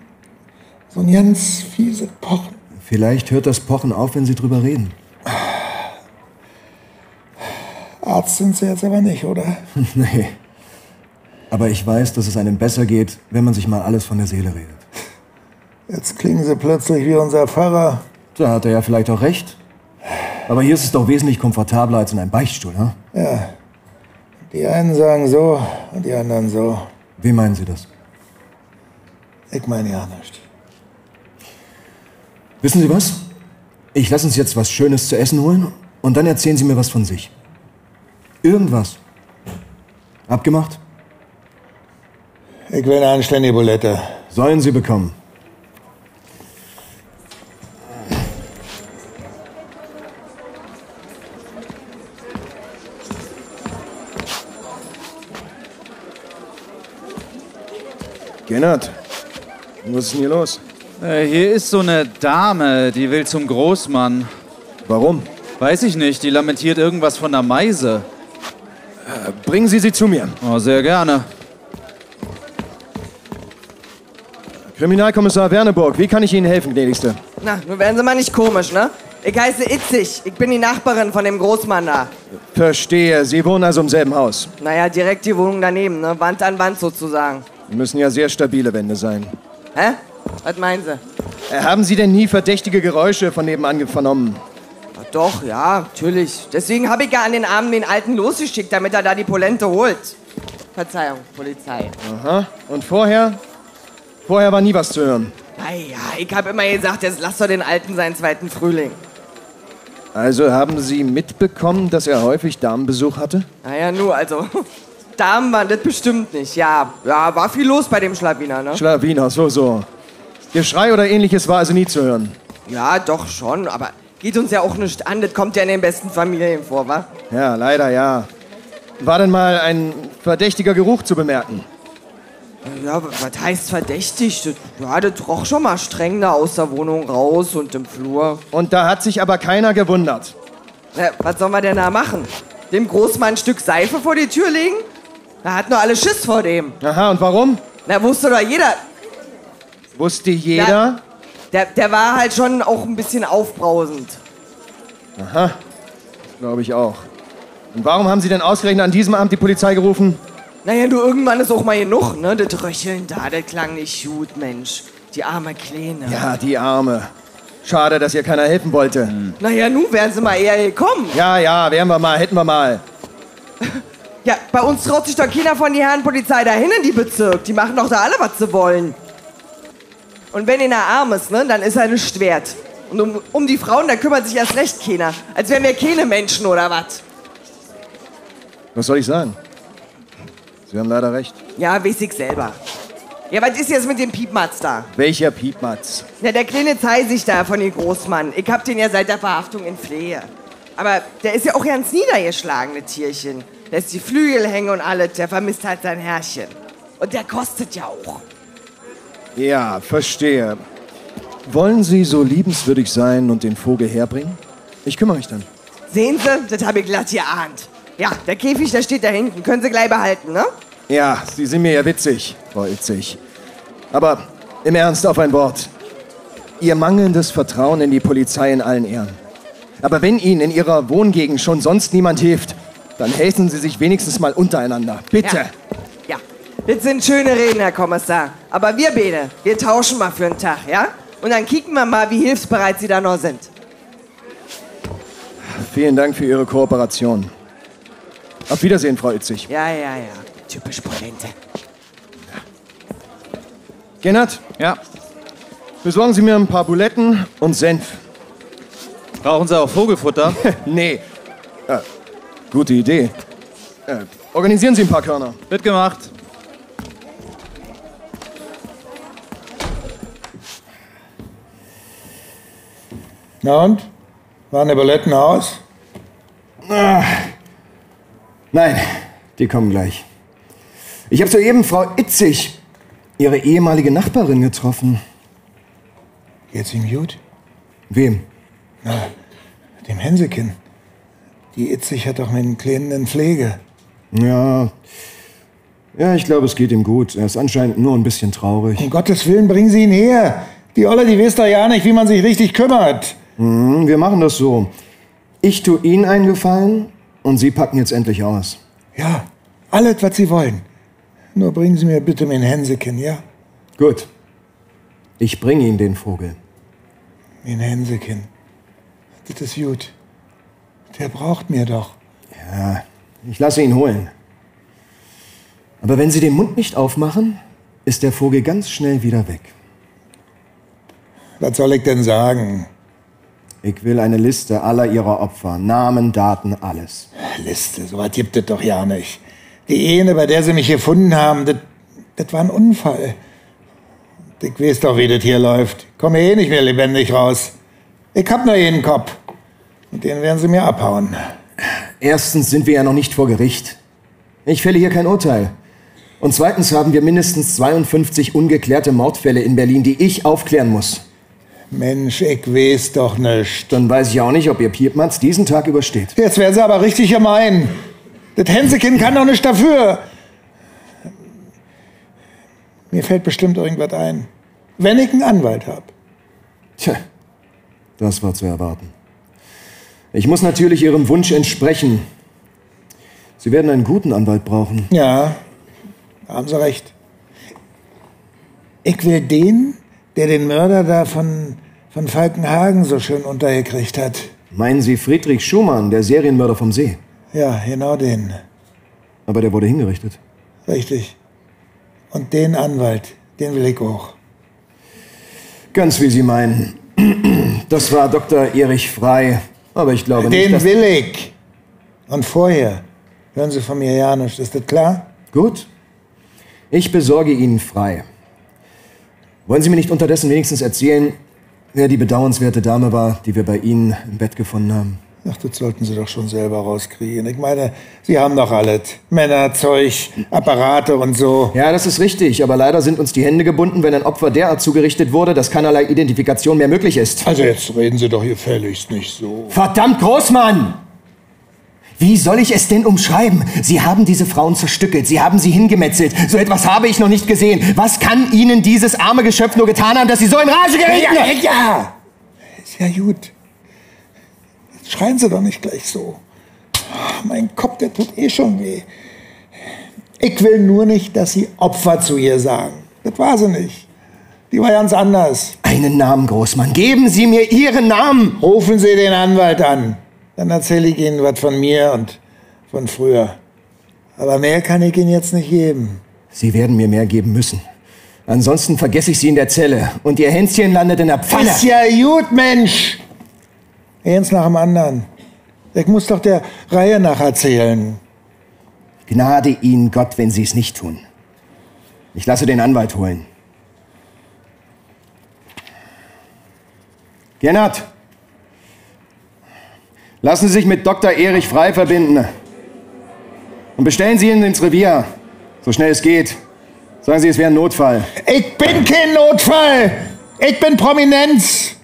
so ein ganz fiese Pochen. Vielleicht hört das Pochen auf, wenn Sie drüber reden. Arzt sind Sie jetzt aber nicht, oder? nee. Aber ich weiß, dass es einem besser geht, wenn man sich mal alles von der Seele redet. Jetzt klingen Sie plötzlich wie unser Pfarrer. Da hat er ja vielleicht auch recht. Aber hier ist es doch wesentlich komfortabler als in einem Beichtstuhl, ne? Ja. Die einen sagen so und die anderen so. Wie meinen Sie das? Ich meine ja nicht. Wissen Sie was? Ich lasse uns jetzt was Schönes zu essen holen und dann erzählen Sie mir was von sich. Irgendwas. Abgemacht? Ich will eine anständige Bulette. Sollen Sie bekommen. Gennard, was ist denn hier los? Äh, hier ist so eine Dame, die will zum Großmann. Warum? Weiß ich nicht, die lamentiert irgendwas von der Meise. Bringen Sie sie zu mir. Oh, sehr gerne. Kriminalkommissar Werneburg, wie kann ich Ihnen helfen, gnädigste? Na, nun werden Sie mal nicht komisch, ne? Ich heiße Itzig. Ich bin die Nachbarin von dem Großmann da. Verstehe. Sie wohnen also im selben Haus. Naja, direkt die Wohnung daneben, ne? Wand an Wand sozusagen. Müssen ja sehr stabile Wände sein. Hä? Was meinen Sie? Äh, haben Sie denn nie verdächtige Geräusche von nebenan vernommen? Doch, ja, natürlich. Deswegen habe ich ja an den Abend den Alten losgeschickt, damit er da die Polente holt. Verzeihung, Polizei. Aha. Und vorher? Vorher war nie was zu hören. Naja, ich habe immer gesagt, jetzt lass doch den Alten seinen zweiten Frühling. Also haben Sie mitbekommen, dass er häufig Damenbesuch hatte? Naja, nur, also. Damen waren das bestimmt nicht. Ja, ja, war viel los bei dem Schlawiner, ne? Schlawiner, so, so. Geschrei oder ähnliches war also nie zu hören. Ja, doch schon, aber geht uns ja auch nicht an. Das kommt ja in den besten Familien vor, wa? Ja, leider ja. War denn mal ein verdächtiger Geruch zu bemerken? Ja, was heißt verdächtig? Das, ja, das roch schon mal streng da aus der Wohnung raus und im Flur. Und da hat sich aber keiner gewundert. Na, was sollen wir denn da machen? Dem Großmann ein Stück Seife vor die Tür legen? Da hat nur alle Schiss vor dem. Aha, und warum? Na, wusste doch jeder. Wusste jeder? Der, der war halt schon auch ein bisschen aufbrausend. Aha, glaube ich auch. Und warum haben Sie denn ausgerechnet an diesem Abend die Polizei gerufen? Naja, du, irgendwann ist auch mal genug, ne? Das Röcheln da, das klang nicht gut, Mensch. Die arme Kleine. Ja, die Arme. Schade, dass ihr keiner helfen wollte. Naja, nun wären sie mal eher gekommen. Ja, ja, wären wir mal, hätten wir mal. Ja, bei uns traut sich doch keiner von die Herren Polizei dahin in die Bezirk. Die machen doch da alle, was sie wollen. Und wenn einer arm ist, ne, dann ist er nicht wert. Und um, um die Frauen, da kümmert sich erst recht keiner. Als wären wir keine Menschen oder was. Was soll ich sagen? Sie haben leider recht. Ja, weiß ich selber. Ja, was ist jetzt mit dem Piepmatz da? Welcher Piepmatz? Na, der kleine Zeisig da von den Großmann. Ich hab den ja seit der Verhaftung in Pflege. Aber der ist ja auch ganz niedergeschlagen, das Tierchen. Lässt die Flügel hängen und alles. Der vermisst halt sein Herrchen. Und der kostet ja auch. Ja, verstehe. Wollen Sie so liebenswürdig sein und den Vogel herbringen? Ich kümmere mich dann. Sehen Sie, das habe ich glatt geahnt. Ja, der Käfig, der steht da hinten. Können Sie gleich behalten, ne? Ja, Sie sind mir ja witzig, Frau Itzig. Aber im Ernst auf ein Wort. Ihr mangelndes Vertrauen in die Polizei in allen Ehren. Aber wenn Ihnen in Ihrer Wohngegend schon sonst niemand hilft, dann helfen Sie sich wenigstens mal untereinander. Bitte. Ja. Das sind schöne Reden, Herr Kommissar. Aber wir beide, wir tauschen mal für einen Tag, ja? Und dann kicken wir mal, wie hilfsbereit Sie da noch sind. Vielen Dank für Ihre Kooperation. Auf Wiedersehen, Frau Itzig. Ja, ja, ja. Typisch Polente. Gennard? Ja. Besorgen Sie mir ein paar Buletten und Senf. Brauchen Sie auch Vogelfutter? nee. Äh, gute Idee. Äh, organisieren Sie ein paar Körner. Wird gemacht. Na und? Waren die Buletten aus? Ah. Nein, die kommen gleich. Ich habe soeben Frau Itzig, Ihre ehemalige Nachbarin, getroffen. Geht's ihm gut? Wem? Na, dem Hänsekin. Die Itzig hat doch einen Kleinen in Pflege. Ja. Ja, ich glaube, es geht ihm gut. Er ist anscheinend nur ein bisschen traurig. Um Gottes Willen, bringen Sie ihn her. Die Olle, die weiß doch ja nicht, wie man sich richtig kümmert. Mhm, wir machen das so. Ich tue Ihnen einen Gefallen und Sie packen jetzt endlich aus. Ja, alles, was Sie wollen. Nur bringen Sie mir bitte mein Hänsekin, ja? Gut. Ich bringe Ihnen den Vogel. Mein Hänsekin. Das ist gut. Der braucht mir doch. Ja, ich lasse ihn holen. Aber wenn Sie den Mund nicht aufmachen, ist der Vogel ganz schnell wieder weg. Was soll ich denn sagen? Ich will eine Liste aller Ihrer Opfer. Namen, Daten, alles. Liste, so was gibt es doch ja nicht. Die eine, bei der Sie mich gefunden haben, das, das war ein Unfall. Ich weiß doch, wie das hier läuft. Ich komme eh nicht mehr lebendig raus. Ich hab nur jeden Kopf. Und den werden Sie mir abhauen. Erstens sind wir ja noch nicht vor Gericht. Ich fälle hier kein Urteil. Und zweitens haben wir mindestens 52 ungeklärte Mordfälle in Berlin, die ich aufklären muss. Mensch, ich weiß doch nicht. Dann weiß ich auch nicht, ob ihr Piepmatz diesen Tag übersteht. Jetzt werden Sie aber richtig gemein. Das Hänsekind kann doch nicht dafür. Mir fällt bestimmt irgendwas ein. Wenn ich einen Anwalt habe. Tja, das war zu erwarten. Ich muss natürlich Ihrem Wunsch entsprechen. Sie werden einen guten Anwalt brauchen. Ja, haben Sie recht. Ich will den, der den Mörder da von, von Falkenhagen so schön untergekriegt hat. Meinen Sie Friedrich Schumann, der Serienmörder vom See? Ja, genau den. Aber der wurde hingerichtet. Richtig. Und den Anwalt, den will ich auch. Ganz wie Sie meinen. Das war Dr. Erich Frei. Aber ich glaube nicht, Den will ich. Und vorher hören Sie von mir ja nichts. Ist das klar? Gut. Ich besorge Ihnen Frei. Wollen Sie mir nicht unterdessen wenigstens erzählen, wer die bedauernswerte Dame war, die wir bei Ihnen im Bett gefunden haben? Ach, das sollten Sie doch schon selber rauskriegen. Ich meine, Sie haben doch alles. Männer, Zeug, Apparate und so. Ja, das ist richtig, aber leider sind uns die Hände gebunden, wenn ein Opfer derart zugerichtet wurde, dass keinerlei Identifikation mehr möglich ist. Also jetzt reden Sie doch hier gefälligst nicht so. Verdammt, Großmann! Wie soll ich es denn umschreiben? Sie haben diese Frauen zerstückelt, Sie haben sie hingemetzelt. So etwas habe ich noch nicht gesehen. Was kann Ihnen dieses arme Geschöpf nur getan haben, dass Sie so in Rage gerieten? Ja, ja, ja. Ist ja gut. Jetzt schreien Sie doch nicht gleich so. Ach, mein Kopf, der tut eh schon weh. Ich will nur nicht, dass Sie Opfer zu ihr sagen. Das war sie nicht. Die war ganz anders. Einen Namen, Großmann. Geben Sie mir Ihren Namen. Rufen Sie den Anwalt an. Dann erzähle ich Ihnen was von mir und von früher. Aber mehr kann ich Ihnen jetzt nicht geben. Sie werden mir mehr geben müssen. Ansonsten vergesse ich Sie in der Zelle und Ihr Hänschen landet in der Pfanne. Ist ja gut, Mensch! Eins nach dem anderen. Ich muss doch der Reihe nach erzählen. Gnade Ihnen Gott, wenn Sie es nicht tun. Ich lasse den Anwalt holen. Gernot! Lassen Sie sich mit Dr. Erich Frei verbinden. Und bestellen Sie ihn ins Revier. So schnell es geht. Sagen Sie, es wäre ein Notfall. Ich bin kein Notfall! Ich bin Prominenz!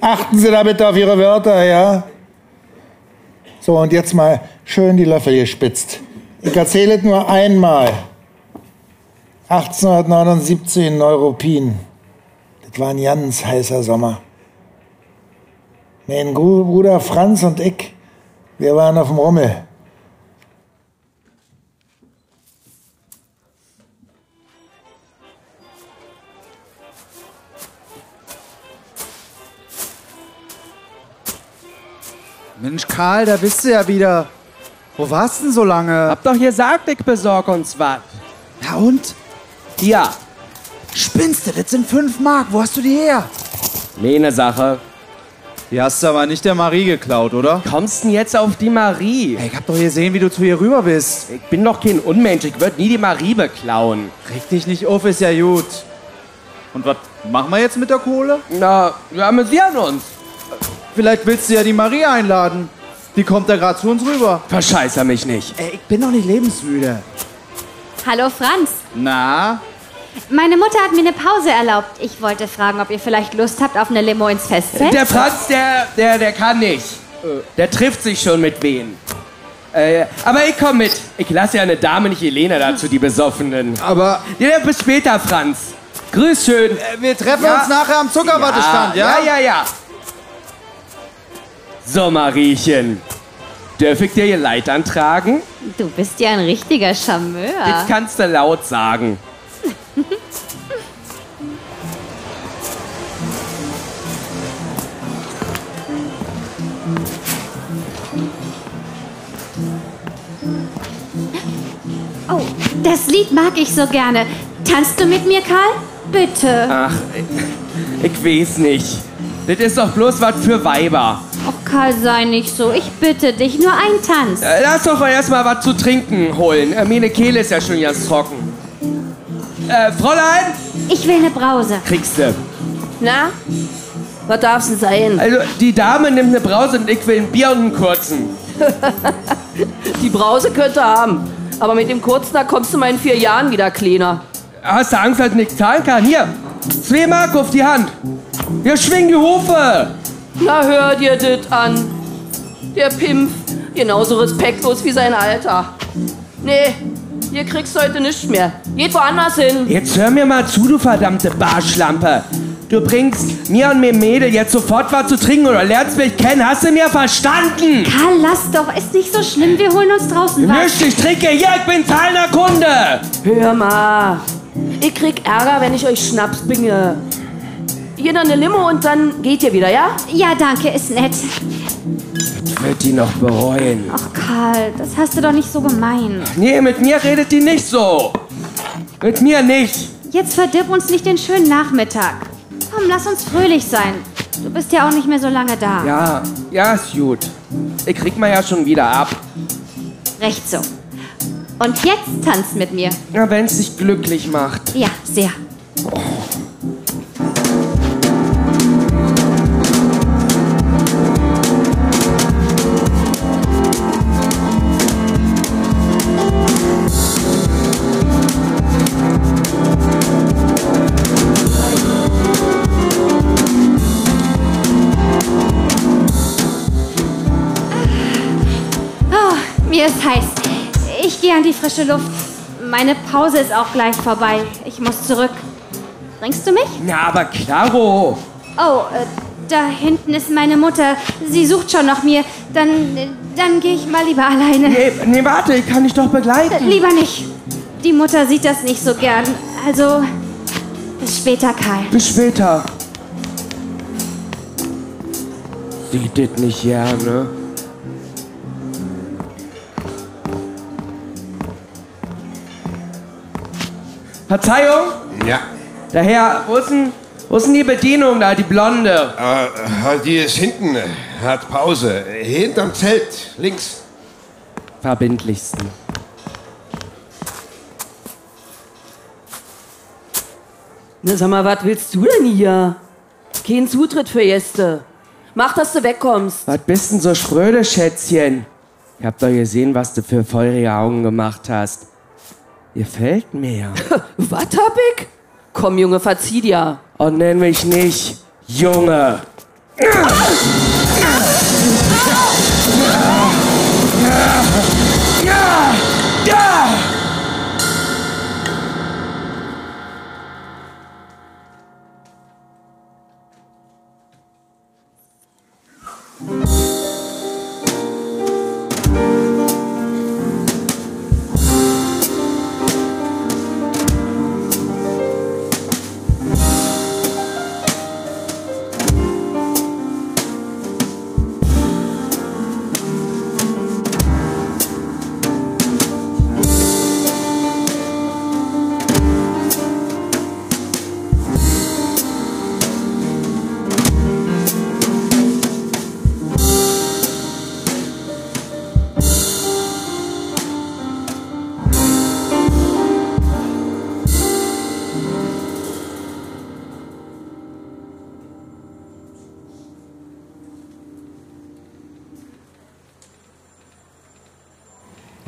Achten Sie da bitte auf Ihre Wörter, ja? So, und jetzt mal schön die Löffel gespitzt. Ich erzähle es nur einmal. 1879 in Neuruppin. Das war ein ganz heißer Sommer. Mein Bruder Franz und ich, wir waren auf dem Rummel. Mensch, Karl, da bist du ja wieder. Wo warst denn so lange? Hab doch gesagt, ich besorg uns was. Ja und? Ja. Spinnst du? Das sind fünf Mark. Wo hast du die her? Lene Sache. Die hast du aber nicht der Marie geklaut, oder? Kommst denn jetzt auf die Marie? Hey, ich hab doch gesehen, wie du zu ihr rüber bist. Ich bin doch kein Unmensch. Ich würde nie die Marie beklauen. Reg dich nicht auf, ist ja gut. Und was machen wir jetzt mit der Kohle? Na, wir amüsieren uns. Vielleicht willst du ja die Marie einladen. Die kommt da gerade zu uns rüber. Verscheißer mich nicht. Ey, ich bin doch nicht lebensmüde. Hallo Franz. Na? Meine Mutter hat mir eine Pause erlaubt. Ich wollte fragen, ob ihr vielleicht Lust habt auf eine Limo ins Festzelt. Der Franz, der, der, der kann nicht. Der trifft sich schon mit wen. Äh, aber ich komm mit. Ich lasse ja eine Dame, nicht Helene, dazu, die Besoffenen. Aber. Ja, bis später, Franz. Grüß schön. Äh, wir treffen uns nachher am Zuckerwattestand, ja? Ja, ja, ja. So, Mariechen. Dürf ich dir ihr Leitern tragen? Du bist ja ein richtiger Charmeur. Jetzt kannst du laut sagen. Das Lied mag ich so gerne. Tanzt du mit mir, Karl? Bitte. Ach, ich, ich weiß nicht. Das ist doch bloß was für Weiber. Och, Karl, sei nicht so. Ich bitte dich, nur ein Tanz. Äh, Lass doch mal erstmal was zu trinken holen. Äh, Meine Kehle ist ja schon ganz trocken. Äh, Fräulein? Ich will eine Brause. Kriegst du. Na? Was darf's denn sein? Also, die Dame nimmt eine Brause und ich will ein Bier und einen kurzen. Die Brause könnte haben. Aber mit dem Kurzen, da kommst du mal in vier Jahren wieder kleiner. Hast du Angst, dass ich nicht zahlen kann? Hier, zwei Mark auf die Hand. Ja, schwing die Hufe. Na, hör dir das an. Der Pimpf, genauso respektlos wie sein Alter. Nee, hier kriegst du heute nichts mehr. Geht woanders hin. Jetzt hör mir mal zu, du verdammte Barschlampe. Du bringst mir und mir Mädel jetzt sofort was zu trinken oder lernst mich kennen. Hast du mir verstanden? Karl, lass doch. Ist nicht so schlimm. Wir holen uns draußen was. Nichts, ich trinke hier, ich bin zahlender Kunde. Hör mal. Ich krieg Ärger, wenn ich euch Schnaps bringe. Hier noch eine Limo und dann geht ihr wieder, ja? Ja, danke, ist nett. Wird die noch bereuen? Ach, Karl, das hast du doch nicht so gemeint. Nee, mit mir redet die nicht so. Mit mir nicht. Jetzt verdirb uns nicht den schönen Nachmittag. Komm, lass uns fröhlich sein. Du bist ja auch nicht mehr so lange da. Ja, ja, ist gut. Ich krieg mal ja schon wieder ab. Recht so. Und jetzt tanzt mit mir. Ja, wenn's dich glücklich macht. Ja, sehr. Oh, heiß. Ich gehe an die frische Luft. Meine Pause ist auch gleich vorbei. Ich muss zurück. Bringst du mich? Na, aber klaro. Oh, äh, da hinten ist meine Mutter. Sie sucht schon nach mir. Dann, dann gehe ich mal lieber alleine. Nee, nee, warte, ich kann dich doch begleiten. Äh, lieber nicht. Die Mutter sieht das nicht so gern. Also, bis später, Karl. Bis später. Sieht das nicht gerne. Verzeihung? Ja. Daher, wo ist denn, wo ist denn die Bedienung da, die Blonde? Äh, die ist hinten, hat Pause. Hinterm Zelt, links. Verbindlichsten. Na, sag mal, was willst du denn hier? Kein Zutritt für Gäste. Mach, dass du wegkommst. Was bist denn so spröde, Schätzchen? Ich hab doch gesehen, was du für feurige Augen gemacht hast. Ihr fällt mir. Wattabik? Komm, Junge, verzieh dir. Und nenn mich nicht Junge. Ja!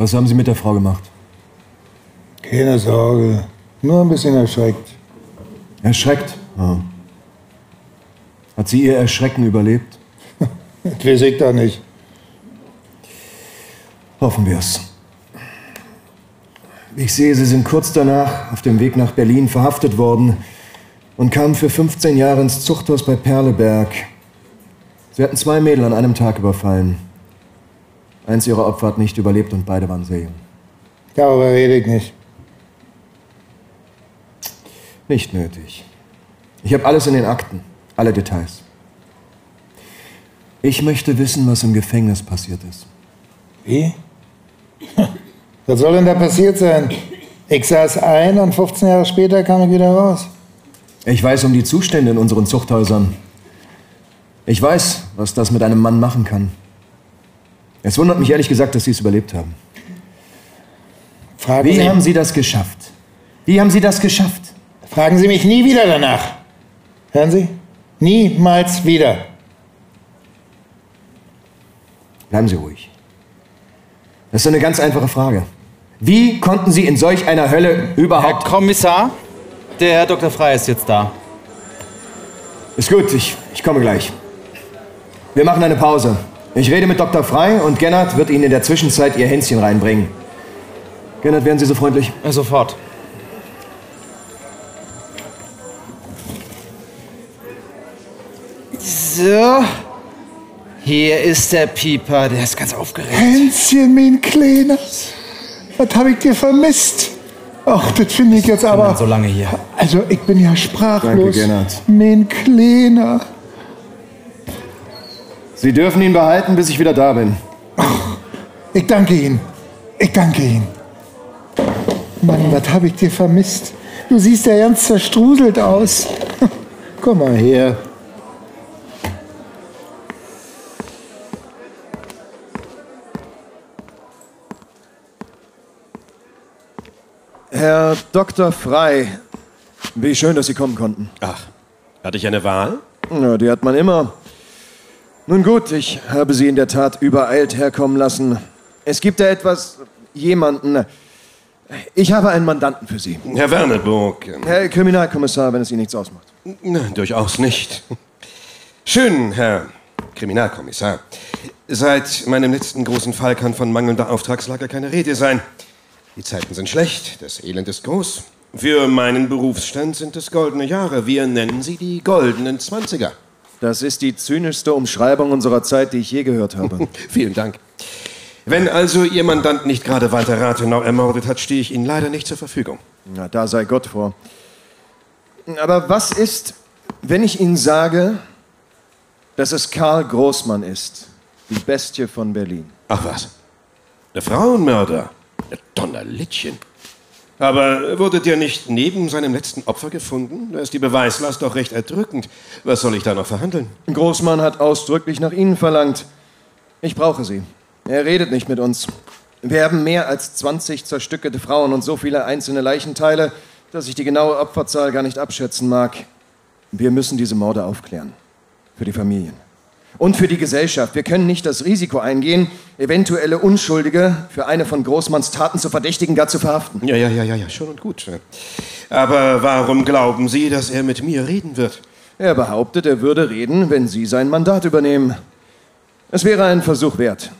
Was haben Sie mit der Frau gemacht? Keine Sorge. Nur ein bisschen erschreckt. Erschreckt? Ja. Hat sie ihr Erschrecken überlebt? Das weiß ich doch nicht. Hoffen wir es. Ich sehe, Sie sind kurz danach auf dem Weg nach Berlin verhaftet worden und kamen für 15 Jahre ins Zuchthaus bei Perleberg. Sie hatten zwei Mädel an einem Tag überfallen. Eins ihrer Opfer hat nicht überlebt und beide waren sehr jung. Darüber rede ich nicht. Nicht nötig. Ich habe alles in den Akten, alle Details. Ich möchte wissen, was im Gefängnis passiert ist. Wie? Was soll denn da passiert sein? Ich saß ein und 15 Jahre später kam ich wieder raus. Ich weiß um die Zustände in unseren Zuchthäusern. Ich weiß, was das mit einem Mann machen kann. Es wundert mich ehrlich gesagt, dass Sie es überlebt haben. Fragen Wie Sie, haben Sie das geschafft? Wie haben Sie das geschafft? fragen Sie mich nie wieder danach. Hören Sie? Niemals wieder. Bleiben Sie ruhig. Das ist eine ganz einfache Frage. Wie konnten Sie in solch einer Hölle überhaupt... Herr Kommissar, der Herr Dr. Frey ist jetzt da. Ist gut, ich, ich komme gleich. Wir machen eine Pause. Ich rede mit Dr. Frey und Gennard wird Ihnen in der Zwischenzeit Ihr Hänschen reinbringen. Gennard, wären Sie so freundlich? Ja, sofort. So. Hier ist der Pieper, der ist ganz aufgeregt. Hänschen, mein Kleiner. Was habe ich dir vermisst? Ach, das finde ich jetzt aber. so lange hier. Also, ich bin ja sprachlos. Danke, Gernot. Mein Kleiner. Sie dürfen ihn behalten, bis ich wieder da bin. Ich danke Ihnen. Ich danke Ihnen. Mann, was habe ich dir vermisst? Du siehst ja ganz zerstruselt aus. Komm mal her. Herr Dr. Frey, wie schön, dass Sie kommen konnten. Ach, hatte ich eine Wahl? Ja, die hat man immer. Nun gut, ich habe Sie in der Tat übereilt herkommen lassen. Es gibt da etwas, jemanden. Ich habe einen Mandanten für Sie. Herr Werneburg. Herr Kriminalkommissar, wenn es Ihnen nichts ausmacht. Na, durchaus nicht. Schön, Herr Kriminalkommissar. Seit meinem letzten großen Fall kann von mangelnder Auftragslage keine Rede sein. Die Zeiten sind schlecht, das Elend ist groß. Für meinen Berufsstand sind es goldene Jahre. Wir nennen sie die goldenen Zwanziger. Das ist die zynischste Umschreibung unserer Zeit, die ich je gehört habe. Vielen Dank. Wenn also Ihr Mandant nicht gerade Walter Rathenau ermordet hat, stehe ich Ihnen leider nicht zur Verfügung. Na, da sei Gott vor. Aber was ist, wenn ich Ihnen sage, dass es Karl Großmann ist, die Bestie von Berlin? Ach was? Der Frauenmörder? Der Donnerlittchen. Aber wurde der nicht neben seinem letzten Opfer gefunden? Da ist die Beweislast doch recht erdrückend. Was soll ich da noch verhandeln? Großmann hat ausdrücklich nach Ihnen verlangt. Ich brauche Sie. Er redet nicht mit uns. Wir haben mehr als 20 zerstückelte Frauen und so viele einzelne Leichenteile, dass ich die genaue Opferzahl gar nicht abschätzen mag. Wir müssen diese Morde aufklären. Für die Familien. Und für die Gesellschaft. Wir können nicht das Risiko eingehen, eventuelle Unschuldige für eine von Großmanns Taten zu verdächtigen, gar zu verhaften. Ja, ja, ja, ja, ja, schon und gut. Aber warum glauben Sie, dass er mit mir reden wird? Er behauptet, er würde reden, wenn Sie sein Mandat übernehmen. Es wäre ein Versuch wert.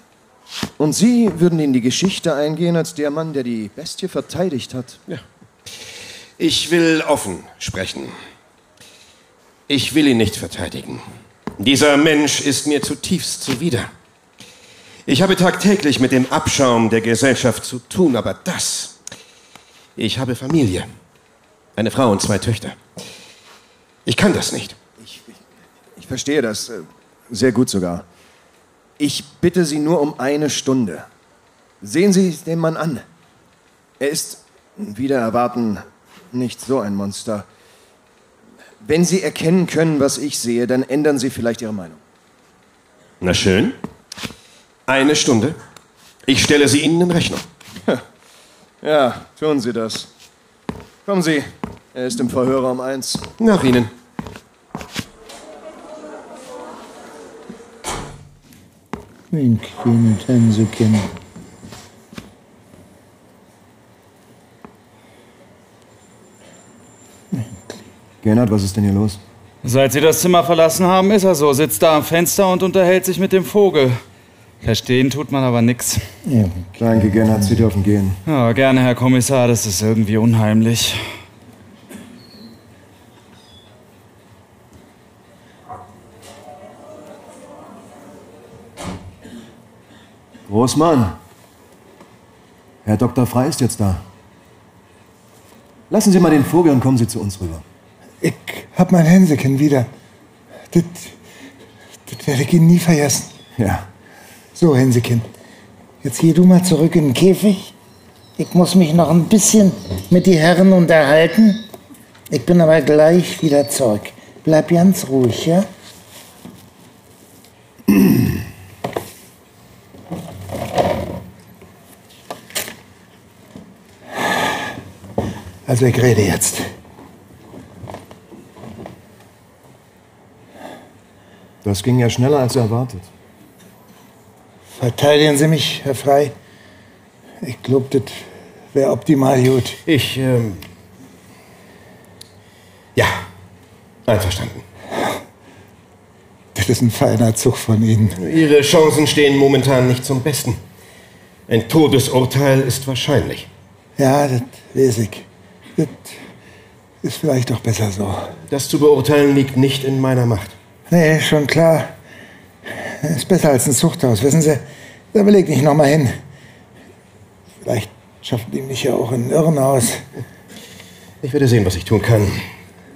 Und Sie würden in die Geschichte eingehen als der Mann, der die Bestie verteidigt hat. Ja. Ich will offen sprechen. Ich will ihn nicht verteidigen. Dieser Mensch ist mir zutiefst zuwider. Ich habe tagtäglich mit dem Abschaum der Gesellschaft zu tun, aber das. Ich habe Familie. Eine Frau und zwei Töchter. Ich kann das nicht. Ich, ich, ich verstehe das äh, sehr gut sogar. Ich bitte Sie nur um eine Stunde. Sehen Sie den Mann an. Er ist, wieder erwarten, nicht so ein Monster. Wenn Sie erkennen können, was ich sehe, dann ändern Sie vielleicht Ihre Meinung. Na schön. Eine Stunde. Ich stelle sie Ihnen in Rechnung. Ja, tun Sie das. Kommen Sie. Er ist im Verhörer um eins. Nach Ihnen. Mein kleines Hänsekind. Gernot, was ist denn hier los? Seit Sie das Zimmer verlassen haben, ist er so. Sitzt da am Fenster und unterhält sich mit dem Vogel. Verstehen tut man aber nix. Ja. Danke, Gernot, Sie dürfen gehen. Ja, gerne, Herr Kommissar, das ist irgendwie unheimlich. Großmann. Herr Dr. Frei ist jetzt da. Lassen Sie mal den Vogel und kommen Sie zu uns rüber. Ich hab mein Hänseken wieder. Das, das werde ich Ihnen nie vergessen. Ja. So, Hänseken. Jetzt geh du mal zurück in den Käfig. Ich muss mich noch ein bisschen mit die Herren unterhalten. Ich bin aber gleich wieder zurück. Bleib ganz ruhig, ja? Also ich rede jetzt. Das ging ja schneller als erwartet. Verteidigen Sie mich, Herr Frei. Ich glaube, das wäre optimal gut. Ich, ähm. Ja, einverstanden. Das ist ein feiner Zug von Ihnen. Ihre Chancen stehen momentan nicht zum Besten. Ein Todesurteil ist wahrscheinlich. Ja, das weiß ich. Das ist vielleicht doch besser so. Das zu beurteilen liegt nicht in meiner Macht. Nee, schon klar. Ist besser als ein Zuchthaus, wissen Sie? Da will ich nicht noch mal hin. Vielleicht schaffen die mich ja auch in ein Irrenhaus. Ich werde sehen, was ich tun kann.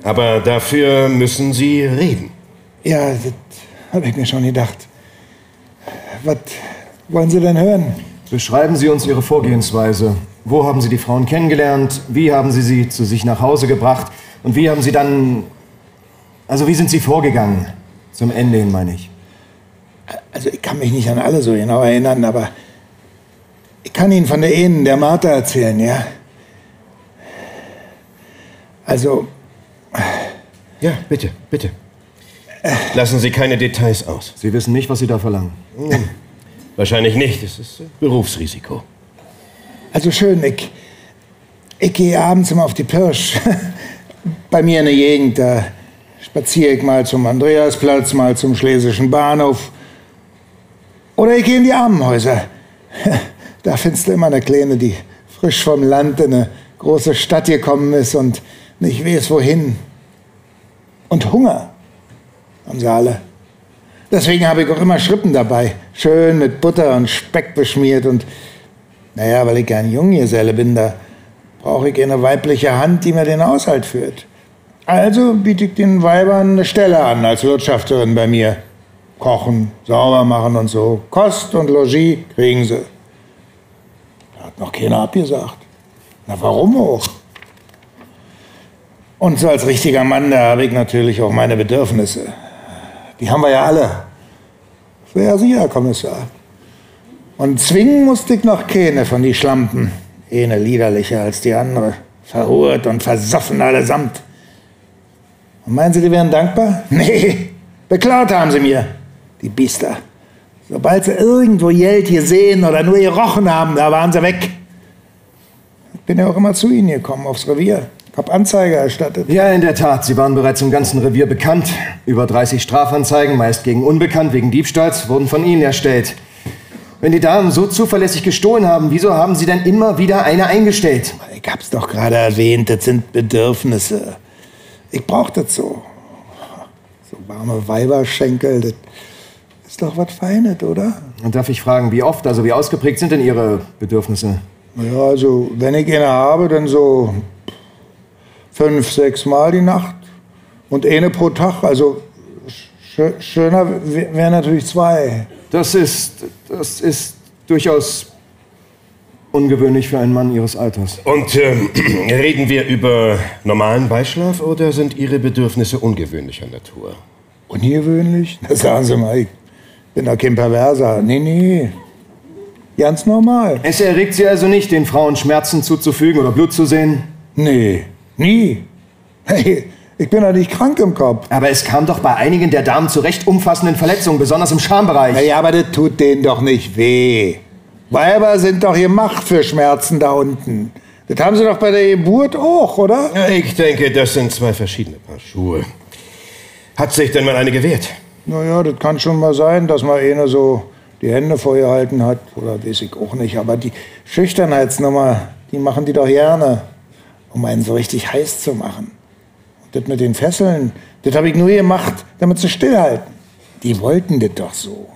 Aber dafür müssen Sie reden. Ja, das habe ich mir schon gedacht. Was wollen Sie denn hören? Beschreiben Sie uns Ihre Vorgehensweise. Wo haben Sie die Frauen kennengelernt? Wie haben Sie sie zu sich nach Hause gebracht? Und wie haben Sie dann. Also, wie sind Sie vorgegangen? Zum Ende hin, meine ich. Also, ich kann mich nicht an alle so genau erinnern, aber ich kann Ihnen von der Ehen der Martha erzählen, ja? Also. Ja, bitte, bitte. Lassen Sie keine Details aus. Sie wissen nicht, was Sie da verlangen. Hm. Wahrscheinlich nicht. Es ist Berufsrisiko. Also schön, ich, ich gehe abends immer auf die Pirsch. Bei mir in der Gegend, da spaziere ich mal zum Andreasplatz, mal zum Schlesischen Bahnhof. Oder ich gehe in die Armenhäuser. Da findest du immer eine Kleine, die frisch vom Land in eine große Stadt gekommen ist und nicht weiß wohin. Und Hunger haben sie alle. Deswegen habe ich auch immer Schrippen dabei. Schön mit Butter und Speck beschmiert und naja, weil ich gern Junggeselle bin, da brauche ich eine weibliche Hand, die mir den Haushalt führt. Also biete ich den Weibern eine Stelle an als Wirtschafterin bei mir. Kochen, sauber machen und so. Kost und Logis kriegen sie. Da hat noch keiner abgesagt. Na, warum auch? Und so als richtiger Mann, da habe ich natürlich auch meine Bedürfnisse. Die haben wir ja alle. So ja Sie, Herr Kommissar. Und zwingen musste ich noch keine von die Schlampen. Eine liederlicher als die andere. Verhurt und versoffen allesamt. Und meinen Sie, die wären dankbar? Nee, beklaut haben sie mir, die Biester. Sobald sie irgendwo Geld gesehen oder nur gerochen haben, da waren sie weg. Ich bin ja auch immer zu Ihnen gekommen, aufs Revier. Ich habe Anzeige erstattet. Ja, in der Tat. Sie waren bereits im ganzen Revier bekannt. Über 30 Strafanzeigen, meist gegen Unbekannt, wegen Diebstahls, wurden von Ihnen erstellt. Wenn die Damen so zuverlässig gestohlen haben, wieso haben Sie dann immer wieder eine eingestellt? Ich hab's doch gerade erwähnt, das sind Bedürfnisse. Ich brauch das so. So warme Weiberschenkel, das ist doch was Feines, oder? Und darf ich fragen, wie oft, also wie ausgeprägt sind denn Ihre Bedürfnisse? Ja, also wenn ich eine habe, dann so fünf, sechs Mal die Nacht und eine pro Tag. Also sch schöner wären natürlich zwei. Das ist, das ist durchaus ungewöhnlich für einen Mann Ihres Alters. Und ähm, reden wir über normalen Beischlaf oder sind Ihre Bedürfnisse ungewöhnlicher Natur? Ungewöhnlich? Na, sagen Sie mal, ich bin doch kein Perverser. Nee, nee. Ganz normal. Es erregt Sie also nicht, den Frauen Schmerzen zuzufügen oder Blut zu sehen? Nee, nie. Hey, ich bin doch nicht krank im Kopf. Aber es kam doch bei einigen der Damen zu recht umfassenden Verletzungen, besonders im Schambereich. Na ja, aber das tut denen doch nicht weh. Weiber sind doch gemacht für Schmerzen da unten. Das haben Sie doch bei der Geburt auch, oder? Ja, ich denke, das sind zwei verschiedene Paar Schuhe. Hat sich denn mal eine gewehrt? Naja, das kann schon mal sein, dass mal einer so die Hände vorgehalten hat. Oder weiß ich auch nicht. Aber die Schüchternheitsnummer, die machen die doch gerne, um einen so richtig heiß zu machen. Und das mit den Fesseln, das habe ich nur gemacht, damit sie stillhalten. Die wollten das doch so.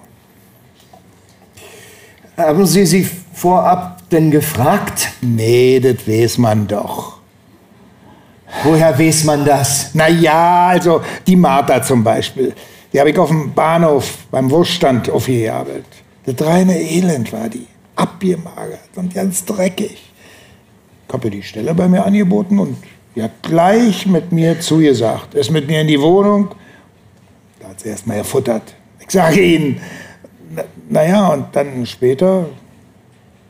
Haben Sie sie vorab denn gefragt? Nee, das weiß man doch. Woher weiß man das? Na ja, also die Martha zum Beispiel. Die habe ich auf dem Bahnhof beim Wurststand aufgejabelt. Das reine Elend war die. Abgemagert und ganz dreckig. Ich habe die Stelle bei mir angeboten und die hat gleich mit mir zugesagt. Ist mit mir in die Wohnung. Da hat sie erst mal erfuttert. Ich sage Ihnen, naja, und dann später,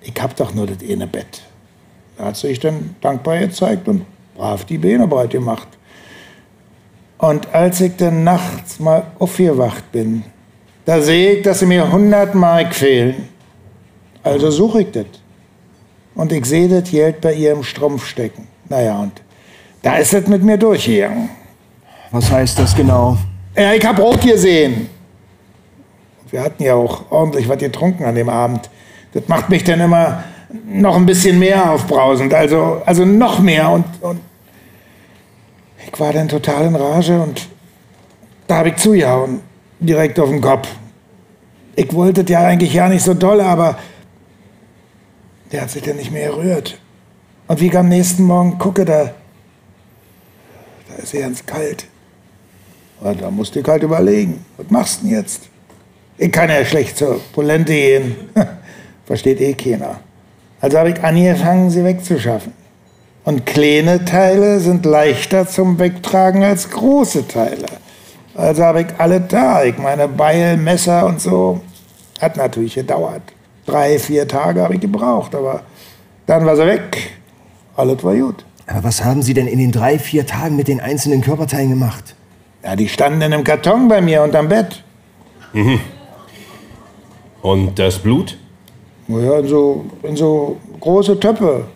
ich hab doch nur das eine Bett. Da hat sie sich dann dankbar gezeigt und brav die Beine breit gemacht. Und als ich dann nachts mal aufgewacht bin, da sehe ich, dass sie mir 100 Mark fehlen. Also suche ich das. Und ich sehe das Geld bei ihr im Strumpf stecken. Naja, und da ist es mit mir durchgegangen. Was heißt das genau? Ja, ich hab rot gesehen. Wir hatten ja auch ordentlich was getrunken an dem Abend. Das macht mich dann immer noch ein bisschen mehr aufbrausend. Also, also noch mehr. Und, und ich war dann total in Rage und da habe ich zugehauen. Direkt auf den Kopf. Ich wollte das ja eigentlich ja nicht so doll, aber der hat sich dann nicht mehr gerührt. Und wie ich am nächsten Morgen gucke, da, da ist er ganz kalt. Und da musste ich halt überlegen, was machst du denn jetzt? Ich kann ja schlecht zur Polente gehen. Versteht eh keiner. Also habe ich angefangen, sie wegzuschaffen. Und kleine Teile sind leichter zum Wegtragen als große Teile. Also habe ich alle da. Ich meine, Beil, Messer und so. Hat natürlich gedauert. Drei, vier Tage habe ich gebraucht, aber dann war sie weg. Alles war gut. Aber was haben Sie denn in den drei, vier Tagen mit den einzelnen Körperteilen gemacht? Ja, die standen in einem Karton bei mir unterm Bett. Mhm. Und das Blut? Ja, in so, in so große Töpfe.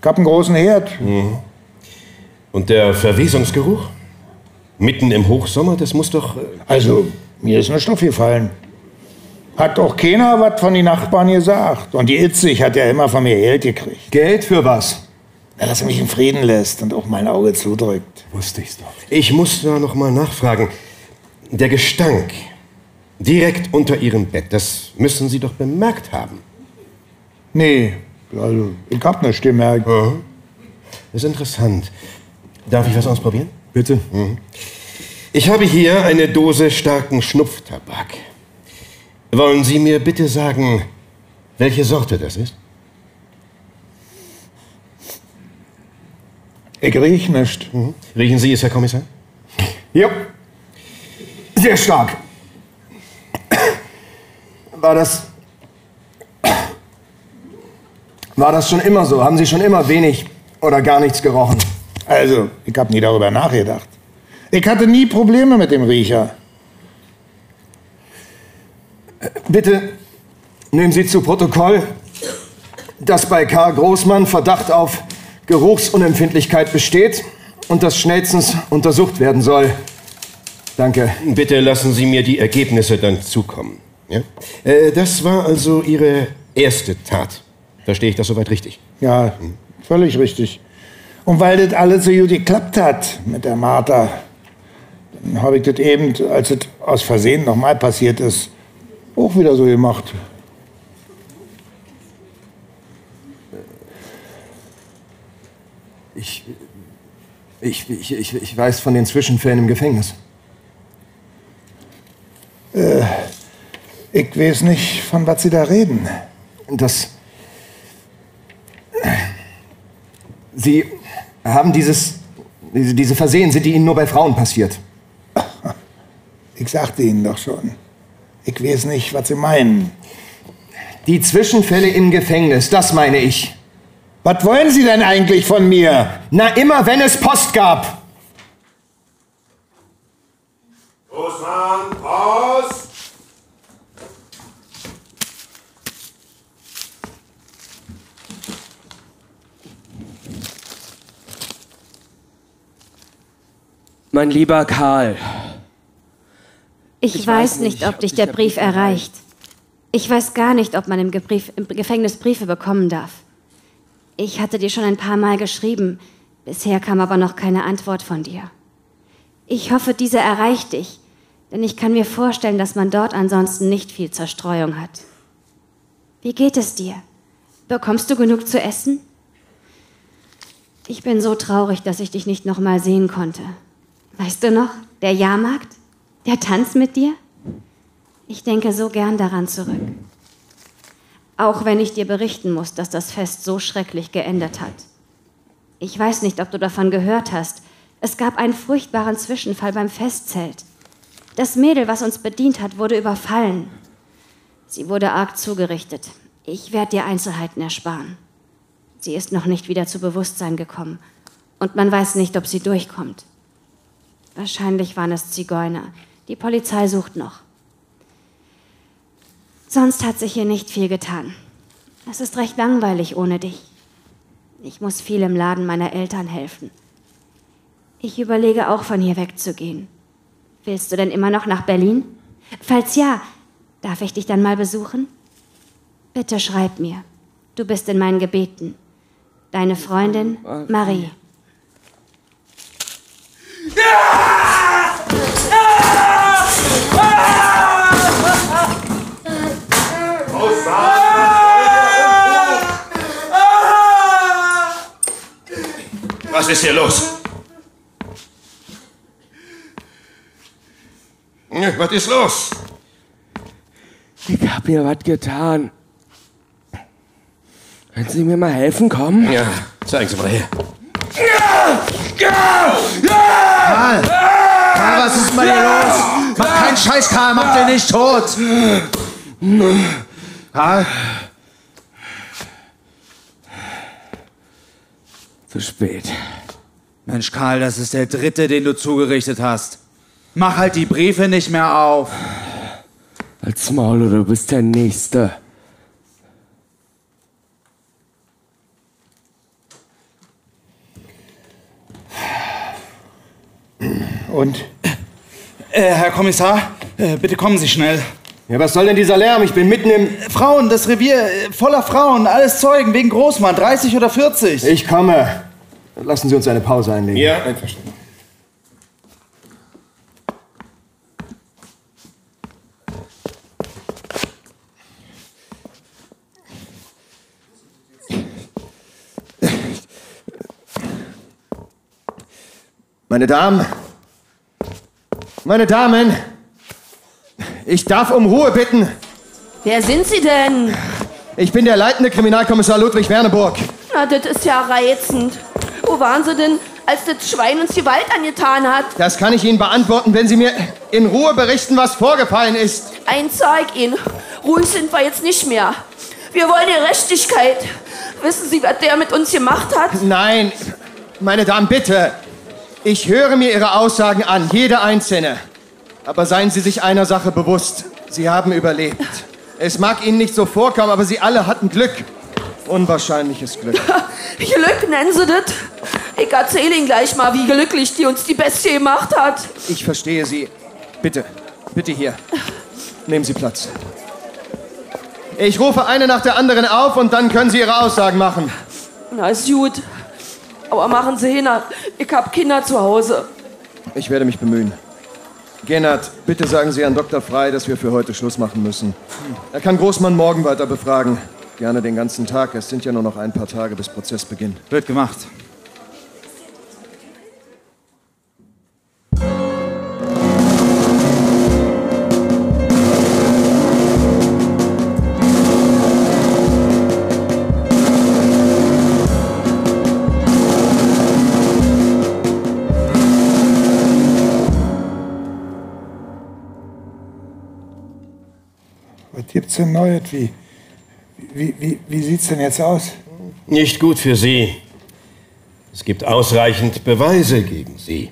Ich hab einen großen Herd. Mhm. Und der Verwesungsgeruch? Mitten im Hochsommer, das muss doch. äh, Also, mir ist ein Stoff gefallen. Hat auch keiner was von den Nachbarn gesagt. Und die Itzig hat ja immer von mir Geld gekriegt. Geld für was? Na, dass er mich in Frieden lässt und auch mein Auge zudrückt. Wusste ich's doch. Ich muss da noch mal nachfragen. Der Gestank direkt unter Ihrem Bett, das müssen Sie doch bemerkt haben. Nee, also, ich hab nicht gemerkt. Das ist interessant. Darf ich was ausprobieren? Bitte. Mhm. Ich habe hier eine Dose starken Schnupftabak. Wollen Sie mir bitte sagen, welche Sorte das ist? Ich riech nicht. Mhm. Riechen Sie es, Herr Kommissar? Ja. Sehr stark. War das. War das schon immer so? Haben Sie schon immer wenig oder gar nichts gerochen? Also, ich hab nie darüber nachgedacht. Ich hatte nie Probleme mit dem Riecher. Bitte nehmen Sie zu Protokoll, dass bei Karl Großmann Verdacht auf Geruchsunempfindlichkeit besteht und das schnellstens untersucht werden soll. Danke. Bitte lassen Sie mir die Ergebnisse dann zukommen. Ja? Äh, das war also Ihre erste Tat. Verstehe ich das soweit richtig? Ja, völlig richtig. Und weil das alles so gut geklappt hat mit der Martha, dann habe ich das eben, als es aus Versehen nochmal passiert ist, auch wieder so gemacht. Ich, ich, ich, ich, ich weiß von den Zwischenfällen im Gefängnis. Äh, ich weiß nicht, von was Sie da reden. Das. Sie haben dieses. Diese, diese Versehen, sind die Ihnen nur bei Frauen passiert? Ich sagte Ihnen doch schon. Ich weiß nicht, was Sie meinen. Die Zwischenfälle im Gefängnis, das meine ich. Was wollen Sie denn eigentlich von mir? Na, immer wenn es Post gab. Großmann, Post! Mein lieber Karl. Ich, Ich weiß, weiß nicht, ob dich der Brief erreicht. Ich weiß gar nicht, ob man im, Gebrief, im Gefängnis Briefe bekommen darf. Ich hatte dir schon ein paar Mal geschrieben. Bisher kam aber noch keine Antwort von dir. Ich hoffe, diese erreicht dich, denn ich kann mir vorstellen, dass man dort ansonsten nicht viel Zerstreuung hat. Wie geht es dir? Bekommst du genug zu essen? Ich bin so traurig, dass ich dich nicht noch mal sehen konnte. Weißt du noch, der Jahrmarkt? Der Tanz mit dir? Ich denke so gern daran zurück. Auch wenn ich dir berichten muss, dass das Fest so schrecklich geendet hat. Ich weiß nicht, ob du davon gehört hast. Es gab einen furchtbaren Zwischenfall beim Festzelt. Das Mädel, was uns bedient hat, wurde überfallen. Sie wurde arg zugerichtet. Ich werde dir Einzelheiten ersparen. Sie ist noch nicht wieder zu Bewusstsein gekommen. Und man weiß nicht, ob sie durchkommt. Wahrscheinlich waren es Zigeuner. Die Polizei sucht noch. Sonst hat sich hier nicht viel getan. Es ist recht langweilig ohne dich. Ich muss viel im Laden meiner Eltern helfen. Ich überlege auch von hier wegzugehen. Willst du denn immer noch nach Berlin? Falls ja, darf ich dich dann mal besuchen? Bitte schreib mir. Du bist in meinen Gebeten. Deine Freundin Marie. Was ist hier los? Was ist los? Ich hab mir was getan. Können Sie mir mal helfen, kommen? Ja, zeigen Sie mal her. Karl! Karl, was ist bei dir los? Mach keinen Scheiß, Karl, mach den nicht tot! Karl? Zu spät. Mensch, Karl, das ist der dritte, den du zugerichtet hast. Mach halt die Briefe nicht mehr auf. Als Maul, du bist der Nächste. Und? Äh, Herr Kommissar, äh, bitte kommen Sie schnell. Ja, was soll denn dieser Lärm? Ich bin mitten im... Frauen, das Revier äh, voller Frauen, alles Zeugen wegen Großmann, 30 oder 40. Ich komme. Lassen Sie uns eine Pause einlegen. Ja, einverstanden. Meine Damen. Meine Damen. Ich darf um Ruhe bitten. Wer sind Sie denn? Ich bin der leitende Kriminalkommissar Ludwig Werneburg. Na, das ist ja reizend. Wo waren Sie denn, als das Schwein uns Gewalt angetan hat? Das kann ich Ihnen beantworten, wenn Sie mir in Ruhe berichten, was vorgefallen ist. Ein Zeig Ihnen. Ruhig sind wir jetzt nicht mehr. Wir wollen Gerechtigkeit. Wissen Sie, was der mit uns gemacht hat? Nein, meine Damen, bitte. Ich höre mir Ihre Aussagen an, jede einzelne. Aber seien Sie sich einer Sache bewusst. Sie haben überlebt. Es mag Ihnen nicht so vorkommen, aber Sie alle hatten Glück. Unwahrscheinliches Glück. Glück nennen Sie das? Ich erzähle Ihnen gleich mal, wie glücklich die uns die Bestie gemacht hat. Ich verstehe Sie. Bitte, bitte hier. Nehmen Sie Platz. Ich rufe eine nach der anderen auf und dann können Sie Ihre Aussagen machen. Na, ist gut. Aber machen Sie hin. Ich hab Kinder zu Hause. Ich werde mich bemühen. Gennard, bitte sagen Sie an Dr. Frei, dass wir für heute Schluss machen müssen. Er kann Großmann morgen weiter befragen. Gerne den ganzen Tag. Es sind ja nur noch ein paar Tage bis Prozessbeginn. Wird gemacht. Was gibt's denn Neues? Wie, wie, wie, wie sieht's denn jetzt aus? Nicht gut für Sie. Es gibt ausreichend Beweise gegen Sie.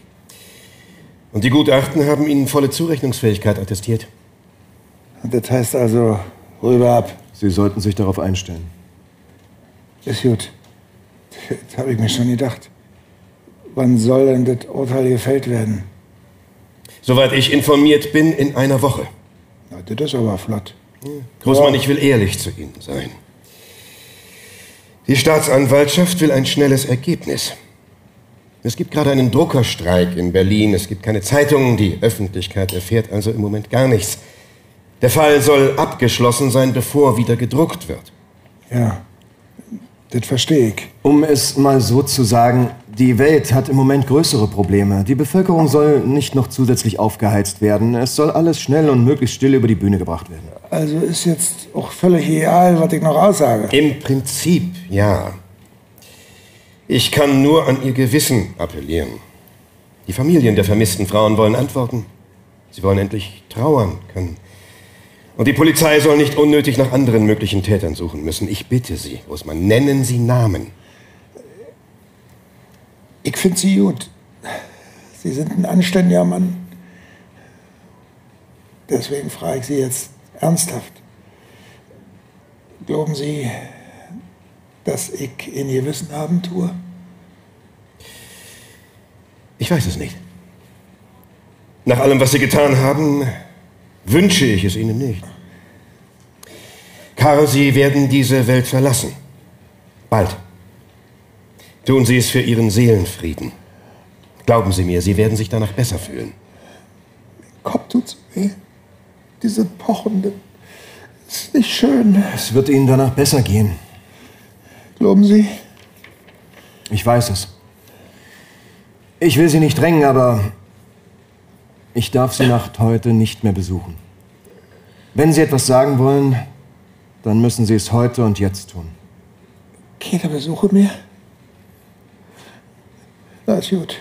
Und die Gutachten haben Ihnen volle Zurechnungsfähigkeit attestiert. Das heißt also, rüber ab. Sie sollten sich darauf einstellen. Ist gut. Das habe ich mir schon gedacht. Wann soll denn das Urteil gefällt werden? Soweit ich informiert bin, in einer Woche. Na, das ist aber flott. Großmann, ich will ehrlich zu Ihnen sein. Die Staatsanwaltschaft will ein schnelles Ergebnis. Es gibt gerade einen Druckerstreik in Berlin. Es gibt keine Zeitungen. Die Öffentlichkeit erfährt also im Moment gar nichts. Der Fall soll abgeschlossen sein, bevor wieder gedruckt wird. Ja, das verstehe ich. Um es mal so zu sagen, die Welt hat im Moment größere Probleme. Die Bevölkerung soll nicht noch zusätzlich aufgeheizt werden. Es soll alles schnell und möglichst still über die Bühne gebracht werden. Also ist jetzt auch völlig egal, was ich noch aussage. Im Prinzip ja. Ich kann nur an Ihr Gewissen appellieren. Die Familien der vermissten Frauen wollen antworten. Sie wollen endlich trauern können. Und die Polizei soll nicht unnötig nach anderen möglichen Tätern suchen müssen. Ich bitte Sie, Großmann, nennen Sie Namen. Ich finde Sie gut. Sie sind ein anständiger Mann. Deswegen frage ich Sie jetzt ernsthaft. Glauben Sie, dass ich in Ihr Wissen haben tue? Ich weiß es nicht. Nach allem, was Sie getan haben, wünsche ich es Ihnen nicht. Karl, Sie werden diese Welt verlassen. Bald. Tun Sie es für Ihren Seelenfrieden. Glauben Sie mir, Sie werden sich danach besser fühlen. Kopf tut's weh. Diese pochende. Ist nicht schön. Es wird Ihnen danach besser gehen. Glauben Sie? Ich weiß es. Ich will Sie nicht drängen, aber ich darf Sie Nacht heute nicht mehr besuchen. Wenn Sie etwas sagen wollen, dann müssen Sie es heute und jetzt tun. Keine Besuche mehr? Na, ist gut.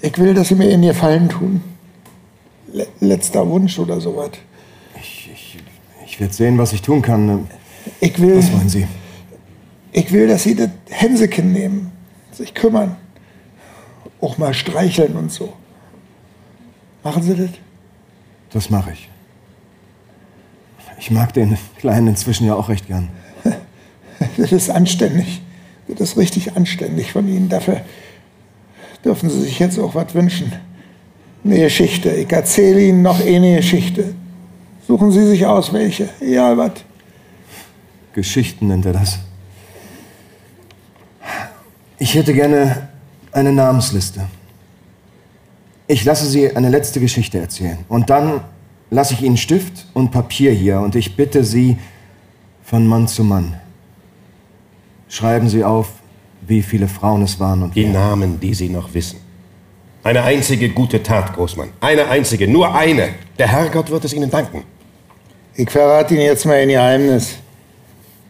Ich will, dass Sie mir in Ihr Fallen tun. Le letzter Wunsch oder sowas. Ich, ich, ich werde sehen, was ich tun kann. Ich will. Was wollen Sie? Ich will, dass Sie das Hänseken nehmen, sich kümmern. Auch mal streicheln und so. Machen Sie das? Das mache ich. Ich mag den Kleinen inzwischen ja auch recht gern. Das ist anständig. Das ist richtig anständig von Ihnen. Dafür dürfen Sie sich jetzt auch was wünschen. Eine Geschichte. Ich erzähle Ihnen noch eine Geschichte. Suchen Sie sich aus, welche. Egal was. Geschichten nennt er das. Ich hätte gerne eine Namensliste. Ich lasse Sie eine letzte Geschichte erzählen. Und dann lasse ich Ihnen Stift und Papier hier und ich bitte Sie von Mann zu Mann. Schreiben Sie auf, wie viele Frauen es waren und Die Namen, die Sie noch wissen. Eine einzige gute Tat, Großmann. Eine einzige, nur eine. Der Herrgott wird es Ihnen danken. Ich verrate Ihnen jetzt mal ein Geheimnis.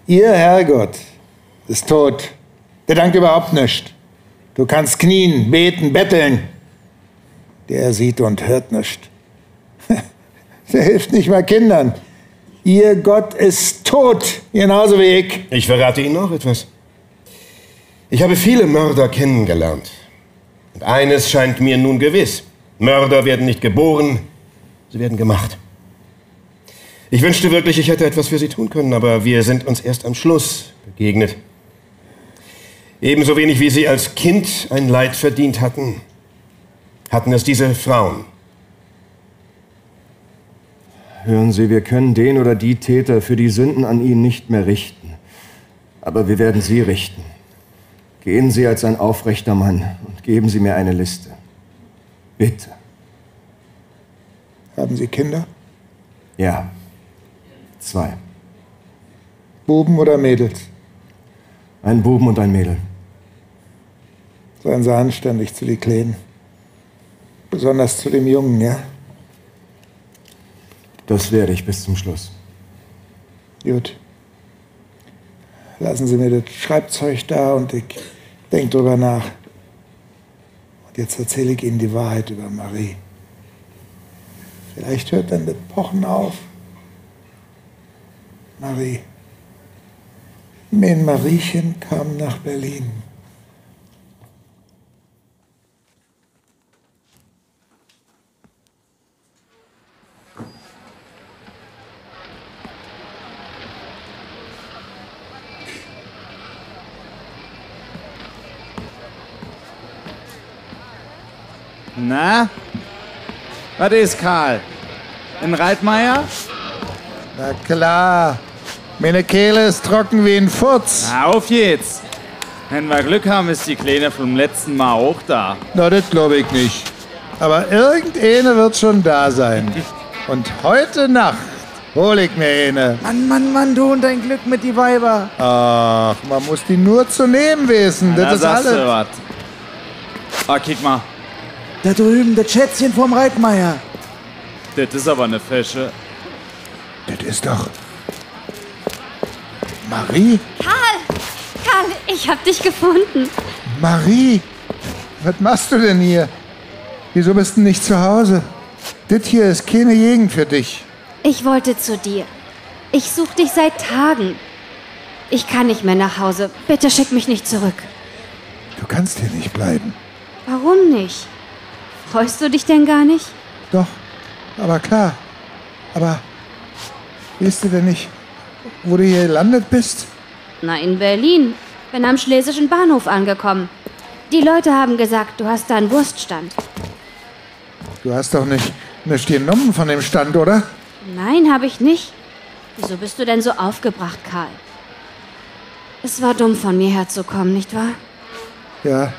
Ihr Herrgott ist tot. Der dankt überhaupt nichts. Du kannst knien, beten, betteln. Der sieht und hört nichts. Der hilft nicht mal Kindern. Ihr Gott ist tot, genauso wie ich. Ich verrate Ihnen noch etwas. Ich habe viele Mörder kennengelernt. Und eines scheint mir nun gewiss. Mörder werden nicht geboren, sie werden gemacht. Ich wünschte wirklich, ich hätte etwas für Sie tun können, aber wir sind uns erst am Schluss begegnet. Ebenso wenig wie Sie als Kind ein Leid verdient hatten, hatten es diese Frauen. Hören Sie, wir können den oder die Täter für die Sünden an Ihnen nicht mehr richten. Aber wir werden Sie richten. Gehen Sie als ein aufrechter Mann und geben Sie mir eine Liste. Bitte. Haben Sie Kinder? Ja. Zwei. Buben oder Mädels? Ein Buben und ein Mädel. Seien Sie anständig zu die Kleinen. Besonders zu dem Jungen, ja? Das werde ich bis zum Schluss. Gut. Lassen Sie mir das Schreibzeug da und ich denke drüber nach. Und jetzt erzähle ich Ihnen die Wahrheit über Marie. Vielleicht hört dann das Pochen auf. Marie. Mein Mariechen kam nach Berlin. Na? Was ist, Karl? Ein Reitmeier? Na klar. Meine Kehle ist trocken wie ein Furz. Na, auf jetzt. Wenn wir Glück haben, ist die Kleine vom letzten Mal auch da. Na, das glaube ich nicht. Aber irgendeine wird schon da sein. Und heute Nacht hol ich mir eine. Mann, Mann, Mann, du und dein Glück mit die Weiber. Ach, man muss die nur zu nehmen wissen. Na, Das ist sagst alles. du was. Ah, kick mal. Da drüben, das Schätzchen vom Reitmeier. Das ist aber eine Fesche. Das ist doch. Marie? Karl! Karl, ich hab dich gefunden. Marie! Was machst du denn hier? Wieso bist du nicht zu Hause? Das hier ist keine Gegend für dich. Ich wollte zu dir. Ich suche dich seit Tagen. Ich kann nicht mehr nach Hause. Bitte schick mich nicht zurück. Du kannst hier nicht bleiben. Warum nicht? Freust du dich denn gar nicht? Doch, aber klar. Aber weißt du denn nicht, wo du hier gelandet bist? Na, in Berlin. Bin am Schlesischen Bahnhof angekommen. Die Leute haben gesagt, du hast da einen Wurststand. Du hast doch nicht, nicht genommen von dem Stand, oder? Nein, habe ich nicht. Wieso bist du denn so aufgebracht, Karl? Es war dumm von mir herzukommen, nicht wahr? Ja,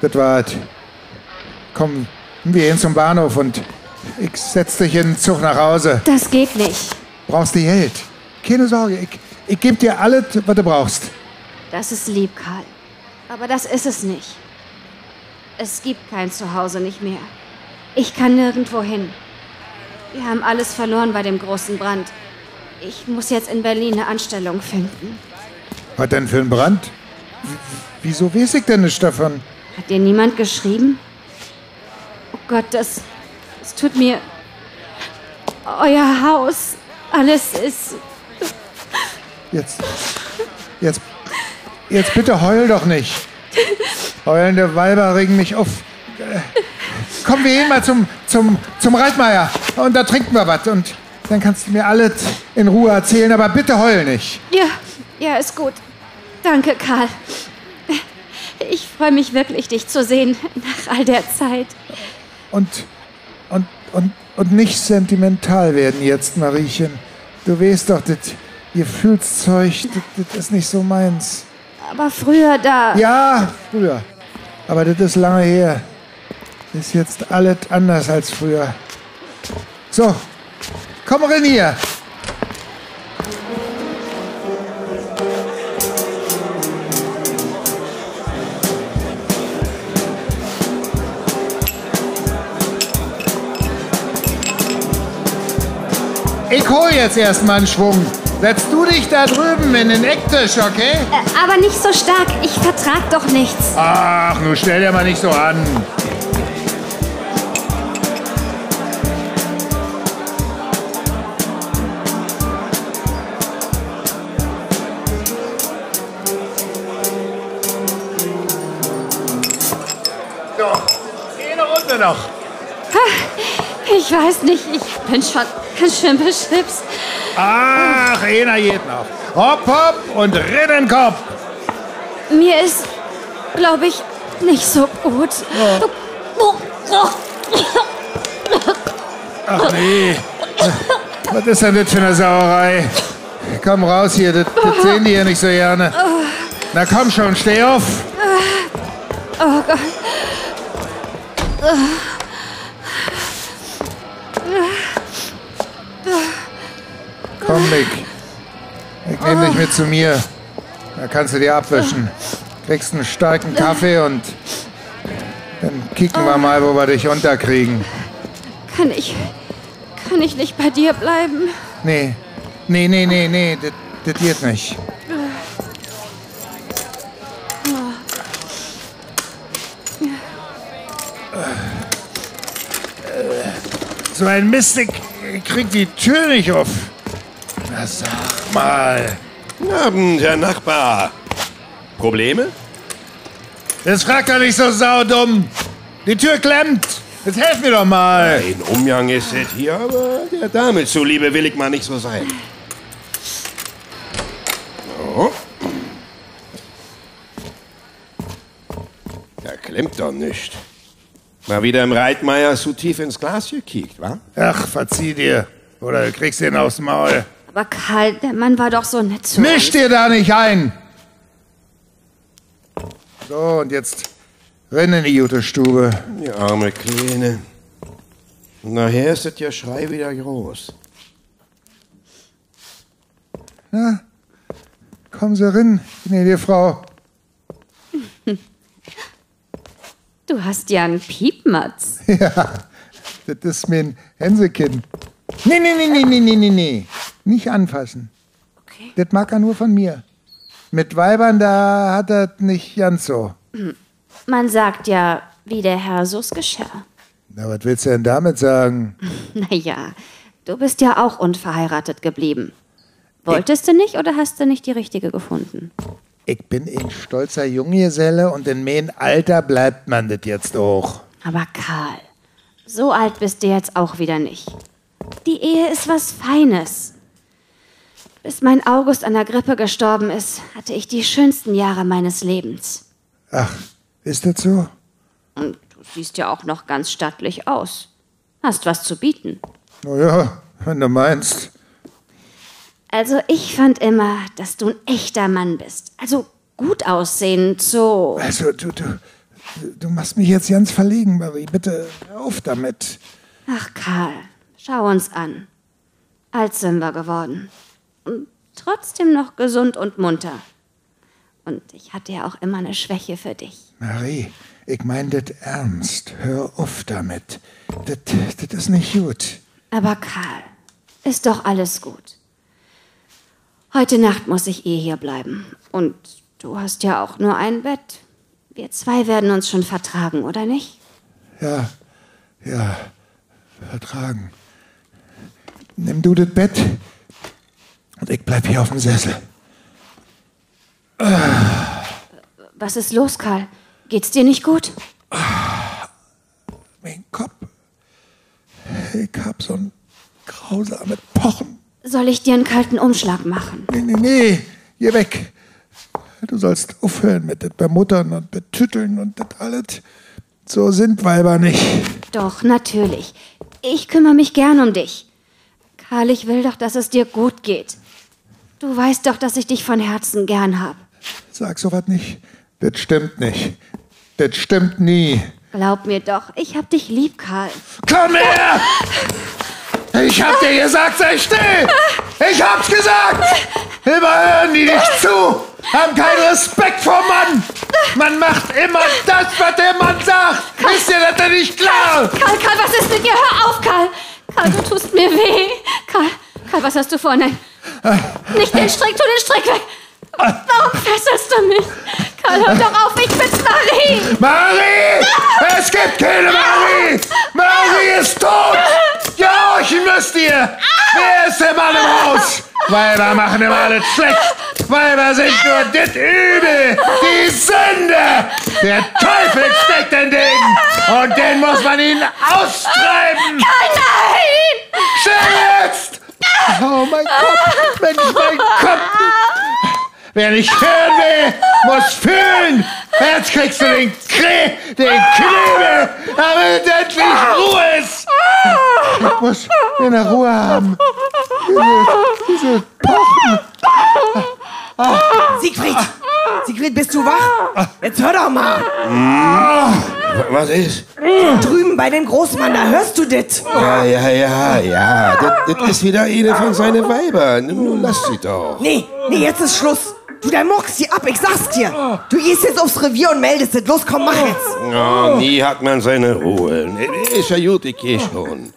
das war es. Komm, wir gehen zum Bahnhof und ich setz dich in den Zug nach Hause. Das geht nicht. Brauchst du Geld? Keine Sorge, ich, ich gebe dir alles, was du brauchst. Das ist lieb, Karl. Aber das ist es nicht. Es gibt kein Zuhause nicht mehr. Ich kann nirgendwo hin. Wir haben alles verloren bei dem großen Brand. Ich muss jetzt in Berlin eine Anstellung finden. Was denn für ein Brand? W- Wieso weiß ich denn nicht davon? Hat dir niemand geschrieben? Gott, das, das tut mir. Euer Haus, alles ist. Jetzt, jetzt, jetzt bitte heul doch nicht. Heulende Weiber regen mich auf. Komm, wir gehen mal zum, zum, zum Reitmeier und da trinken wir was und dann kannst du mir alles in Ruhe erzählen, aber bitte heul nicht. Ja, ja, ist gut. Danke, Karl. Ich freue mich wirklich, dich zu sehen nach all der Zeit. Und, und, und, und nicht sentimental werden jetzt, Mariechen. Du weißt doch, das Gefühlszeug, das, das ist nicht so meins. Aber früher da. Ja, früher. Aber das ist lange her. Ist jetzt alles anders als früher. So, komm rein hier. Hol jetzt erstmal einen Schwung. Setz du dich da drüben in den Ecktisch, okay? Äh, Aber nicht so stark. Ich vertrag doch nichts. Ach, nun stell dir mal nicht so an. So, eine Runde noch. Ich weiß nicht, ich bin schon beschwipst. Ach, einer geht noch. Hopp, hopp und Rinnenkopf. Mir ist, glaube ich, nicht so gut. Oh. Ach nee. Was ist denn das für eine Sauerei? Komm raus hier, das, das sehen die hier nicht so gerne. Na komm schon, steh auf. Oh Gott. Komm, Mick. Ich nehme dich mit zu mir. Da kannst du dir abwischen. Kriegst einen starken Kaffee und dann kicken wir mal, wo wir dich unterkriegen. Kann ich, kann ich nicht bei dir bleiben? Nee, nee, nee, nee, nee, das, das geht nicht. So ein Mist, ich ich krieg die Tür nicht auf. Na sag mal. Guten Abend, Herr Nachbar. Probleme? Das fragt doch nicht so saudumm. Die Tür klemmt. Jetzt helf mir doch mal. Ein Umgang ist es hier, aber der Dame zuliebe will ich mal nicht so sein. So. Da klemmt doch nicht. Mal wieder im Reitmeier zu tief ins Glas gekickt, wa? Ach, verzieh dir. Oder du kriegst den aufs Maul. Aber Karl, der Mann war doch so nett zu Misch uns. dir da nicht ein! So, und jetzt renn in die gute Stube. Die arme Kleine. Und nachher ist das ja Schrei wieder groß. Na, kommen Sie rein, gnädige Frau. Du hast ja einen Piepmatz. Ja, das ist mein Hänsekind. Nee, nee, nee, nee, nee, nee, nee, nee. Nicht anfassen. Okay. Das mag er nur von mir. Mit Weibern, da hat er nicht ganz so. Man sagt ja, wie der Herr so's geschah. Na, was willst du denn damit sagen? Naja, du bist ja auch unverheiratet geblieben. Wolltest du nicht oder hast du nicht die richtige gefunden? Ich bin ein stolzer Junggeselle und in mein Alter bleibt man das jetzt auch. Aber Karl, so alt bist du jetzt auch wieder nicht. Die Ehe ist was Feines. Bis mein August an der Grippe gestorben ist, hatte ich die schönsten Jahre meines Lebens. Ach, ist das so? Und du siehst ja auch noch ganz stattlich aus. Hast was zu bieten. Na ja, wenn du meinst. Also ich fand immer, dass du ein echter Mann bist. Also gut aussehend, so. Also, du, du, du machst mich jetzt ganz verlegen, Marie. Bitte hör auf damit. Ach Karl, schau uns an. Alt sind wir geworden. Und trotzdem noch gesund und munter. Und ich hatte ja auch immer eine Schwäche für dich. Marie, ich mein das ernst. Hör auf damit. Das, das ist nicht gut. Aber Karl, ist doch alles gut. Heute Nacht muss ich eh hier bleiben. Und du hast ja auch nur ein Bett. Wir zwei werden uns schon vertragen, oder nicht? Ja, ja, vertragen. Nimm du das Bett und ich bleib hier auf dem Sessel. Was ist los, Karl? Geht's dir nicht gut? Mein Kopf. Ich hab so ein grausames Pochen. Soll ich dir einen kalten Umschlag machen? Nee, nee, nee, geh weg. Du sollst aufhören mit das Bemuttern und Betütteln und das alles. So sind Weiber nicht. Doch, natürlich. Ich kümmere mich gern um dich. Karl, ich will doch, dass es dir gut geht. Du weißt doch, dass ich dich von Herzen gern hab. Sag sowas nicht. Das stimmt nicht. Das stimmt nie. Glaub mir doch, ich hab dich lieb, Karl. Komm her! Ich hab dir gesagt, sei still! Ich hab's gesagt! Immer hören die nicht zu! Haben keinen Respekt vor Mann! Man macht immer das, was der Mann sagt! Ist dir das denn nicht klar? Karl, Karl, was ist mit dir? Hör auf, Karl! Karl, du tust mir weh. Karl, Karl, was hast du vor? Nein. Nicht den Strick, tu den Strick weg! Warum fesselst du mich? Karl, hör doch auf, ich bin's Marie! Marie! Es gibt keine Marie! Marie ist tot! Gehorchen müsst ihr! Wer ist der Mann im Haus? Weiber machen immer alles schlecht! Weiber sind nur das Übel! Die Sünde! Der Teufel steckt in denen! Und den muss man ihnen austreiben! Nein! Schnell jetzt! Oh mein Kopf! Mensch, mein Kopf! Wer nicht hören will, muss fühlen. Jetzt kriegst du den Kre den Knebel, damit endlich Ruhe ist. Ich muss eine Ruhe haben. Diese, diese Pochen. Siegfried! Siegfried, bist du wach? Jetzt hör doch mal! Was ist? Drüben bei dem Großmann, da hörst du das? Ja, ja, ja, ja. Das, das ist wieder eine von seinen Weibern. Nun lass sie doch. Nee, nee, jetzt ist Schluss. Du, der muckst sie ab, ich sag's dir. Du gehst jetzt aufs Revier und meldest es. Los, komm, mach jetzt. Oh, nie hat man seine Ruhe. Ist ja gut, ich geh schon.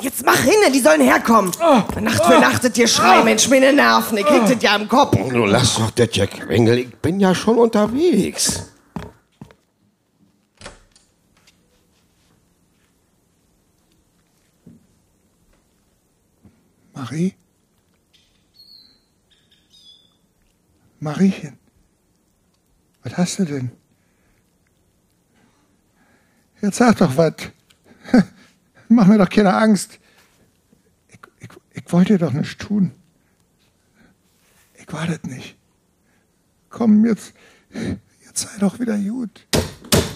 Jetzt mach hin, die sollen herkommen. Nacht für Nacht das hier schreien, Mensch, meine Nerven. Ich krieg das ja im Kopf. Du lass doch das ja quengel. Ich bin ja schon unterwegs. Marie? Mariechen, was hast du denn? Jetzt sag doch was. Mach mir doch keine Angst. Ich, ich, ich wollte doch nichts tun. Ich war nicht. Komm, jetzt, jetzt sei doch wieder gut.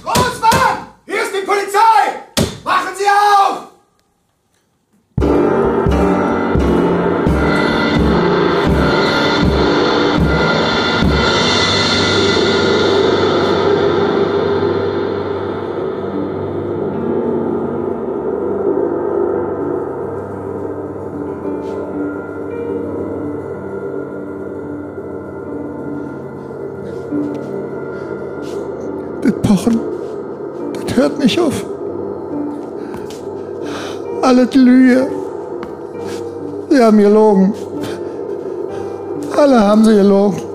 Großmann! Hier ist die Polizei! Machen Sie auf! Hört nicht auf. Alles Lüge. Sie haben gelogen. Alle haben sie gelogen.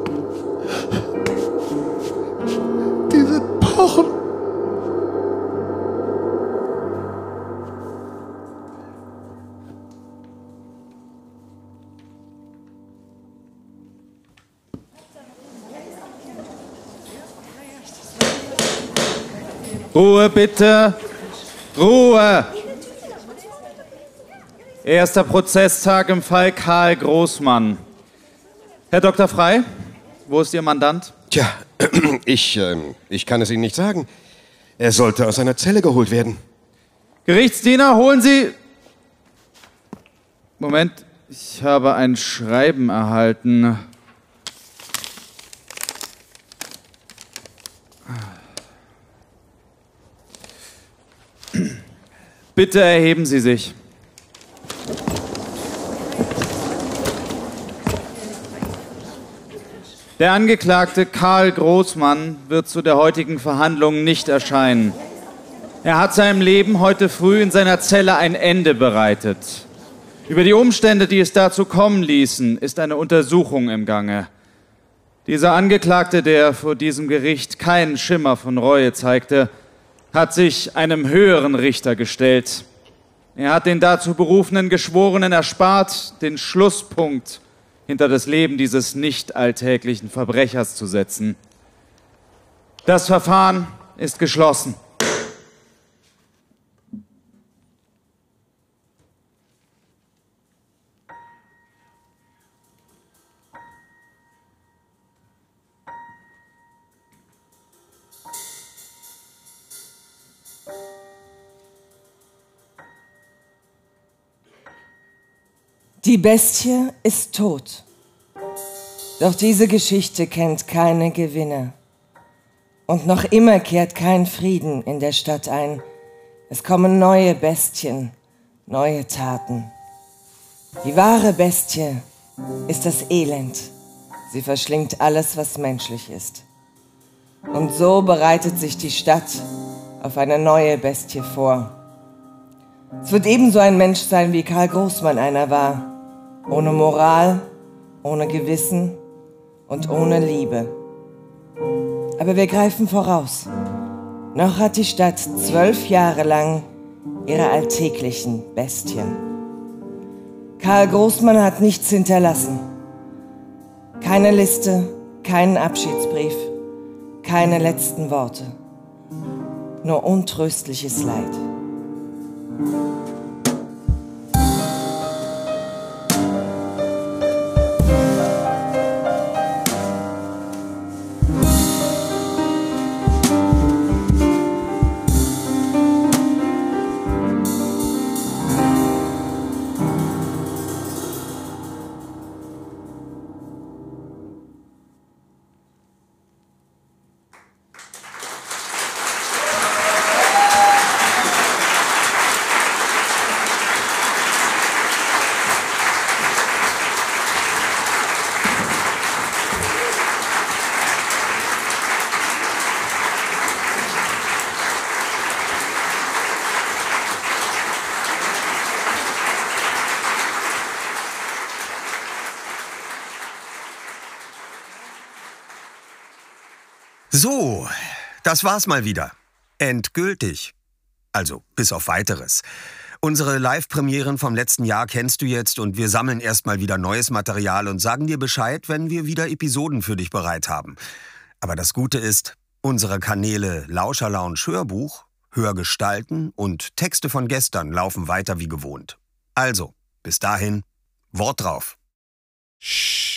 Ruhe bitte. Ruhe. Erster Prozesstag im Fall Karl Großmann. Herr Dr. Frei, wo ist Ihr Mandant? Tja, ich, ähm, ich kann es Ihnen nicht sagen. Er sollte aus seiner Zelle geholt werden. Gerichtsdiener, holen Sie. Moment, ich habe ein Schreiben erhalten. Bitte erheben Sie sich. Der Angeklagte Karl Großmann wird zu der heutigen Verhandlung nicht erscheinen. Er hat seinem Leben heute früh in seiner Zelle ein Ende bereitet. Über die Umstände, die es dazu kommen ließen, ist eine Untersuchung im Gange. Dieser Angeklagte, der vor diesem Gericht keinen Schimmer von Reue zeigte, hat sich einem höheren Richter gestellt. Er hat den dazu berufenen Geschworenen erspart, den Schlusspunkt hinter das Leben dieses nicht alltäglichen Verbrechers zu setzen. Das Verfahren ist geschlossen. Die Bestie ist tot. Doch diese Geschichte kennt keine Gewinner. Und noch immer kehrt kein Frieden in der Stadt ein. Es kommen neue Bestien, neue Taten. Die wahre Bestie ist das Elend. Sie verschlingt alles, was menschlich ist. Und so bereitet sich die Stadt auf eine neue Bestie vor. Es wird ebenso ein Mensch sein, wie Karl Großmann einer war. Ohne Moral, ohne Gewissen und ohne Liebe. Aber wir greifen voraus. Noch hat die Stadt zwölf Jahre lang ihre alltäglichen Bestien. Karl Großmann hat nichts hinterlassen. Keine Liste, keinen Abschiedsbrief, keine letzten Worte. Nur untröstliches Leid. Das war's mal wieder. Endgültig. Also, bis auf weiteres. Unsere Live-Premieren vom letzten Jahr kennst du jetzt und wir sammeln erstmal wieder neues Material und sagen dir Bescheid, wenn wir wieder Episoden für dich bereit haben. Aber das Gute ist, unsere Kanäle Lauscher Lounge Hörbuch, Hörgestalten und Texte von gestern laufen weiter wie gewohnt. Also, bis dahin, Wort drauf. Shh.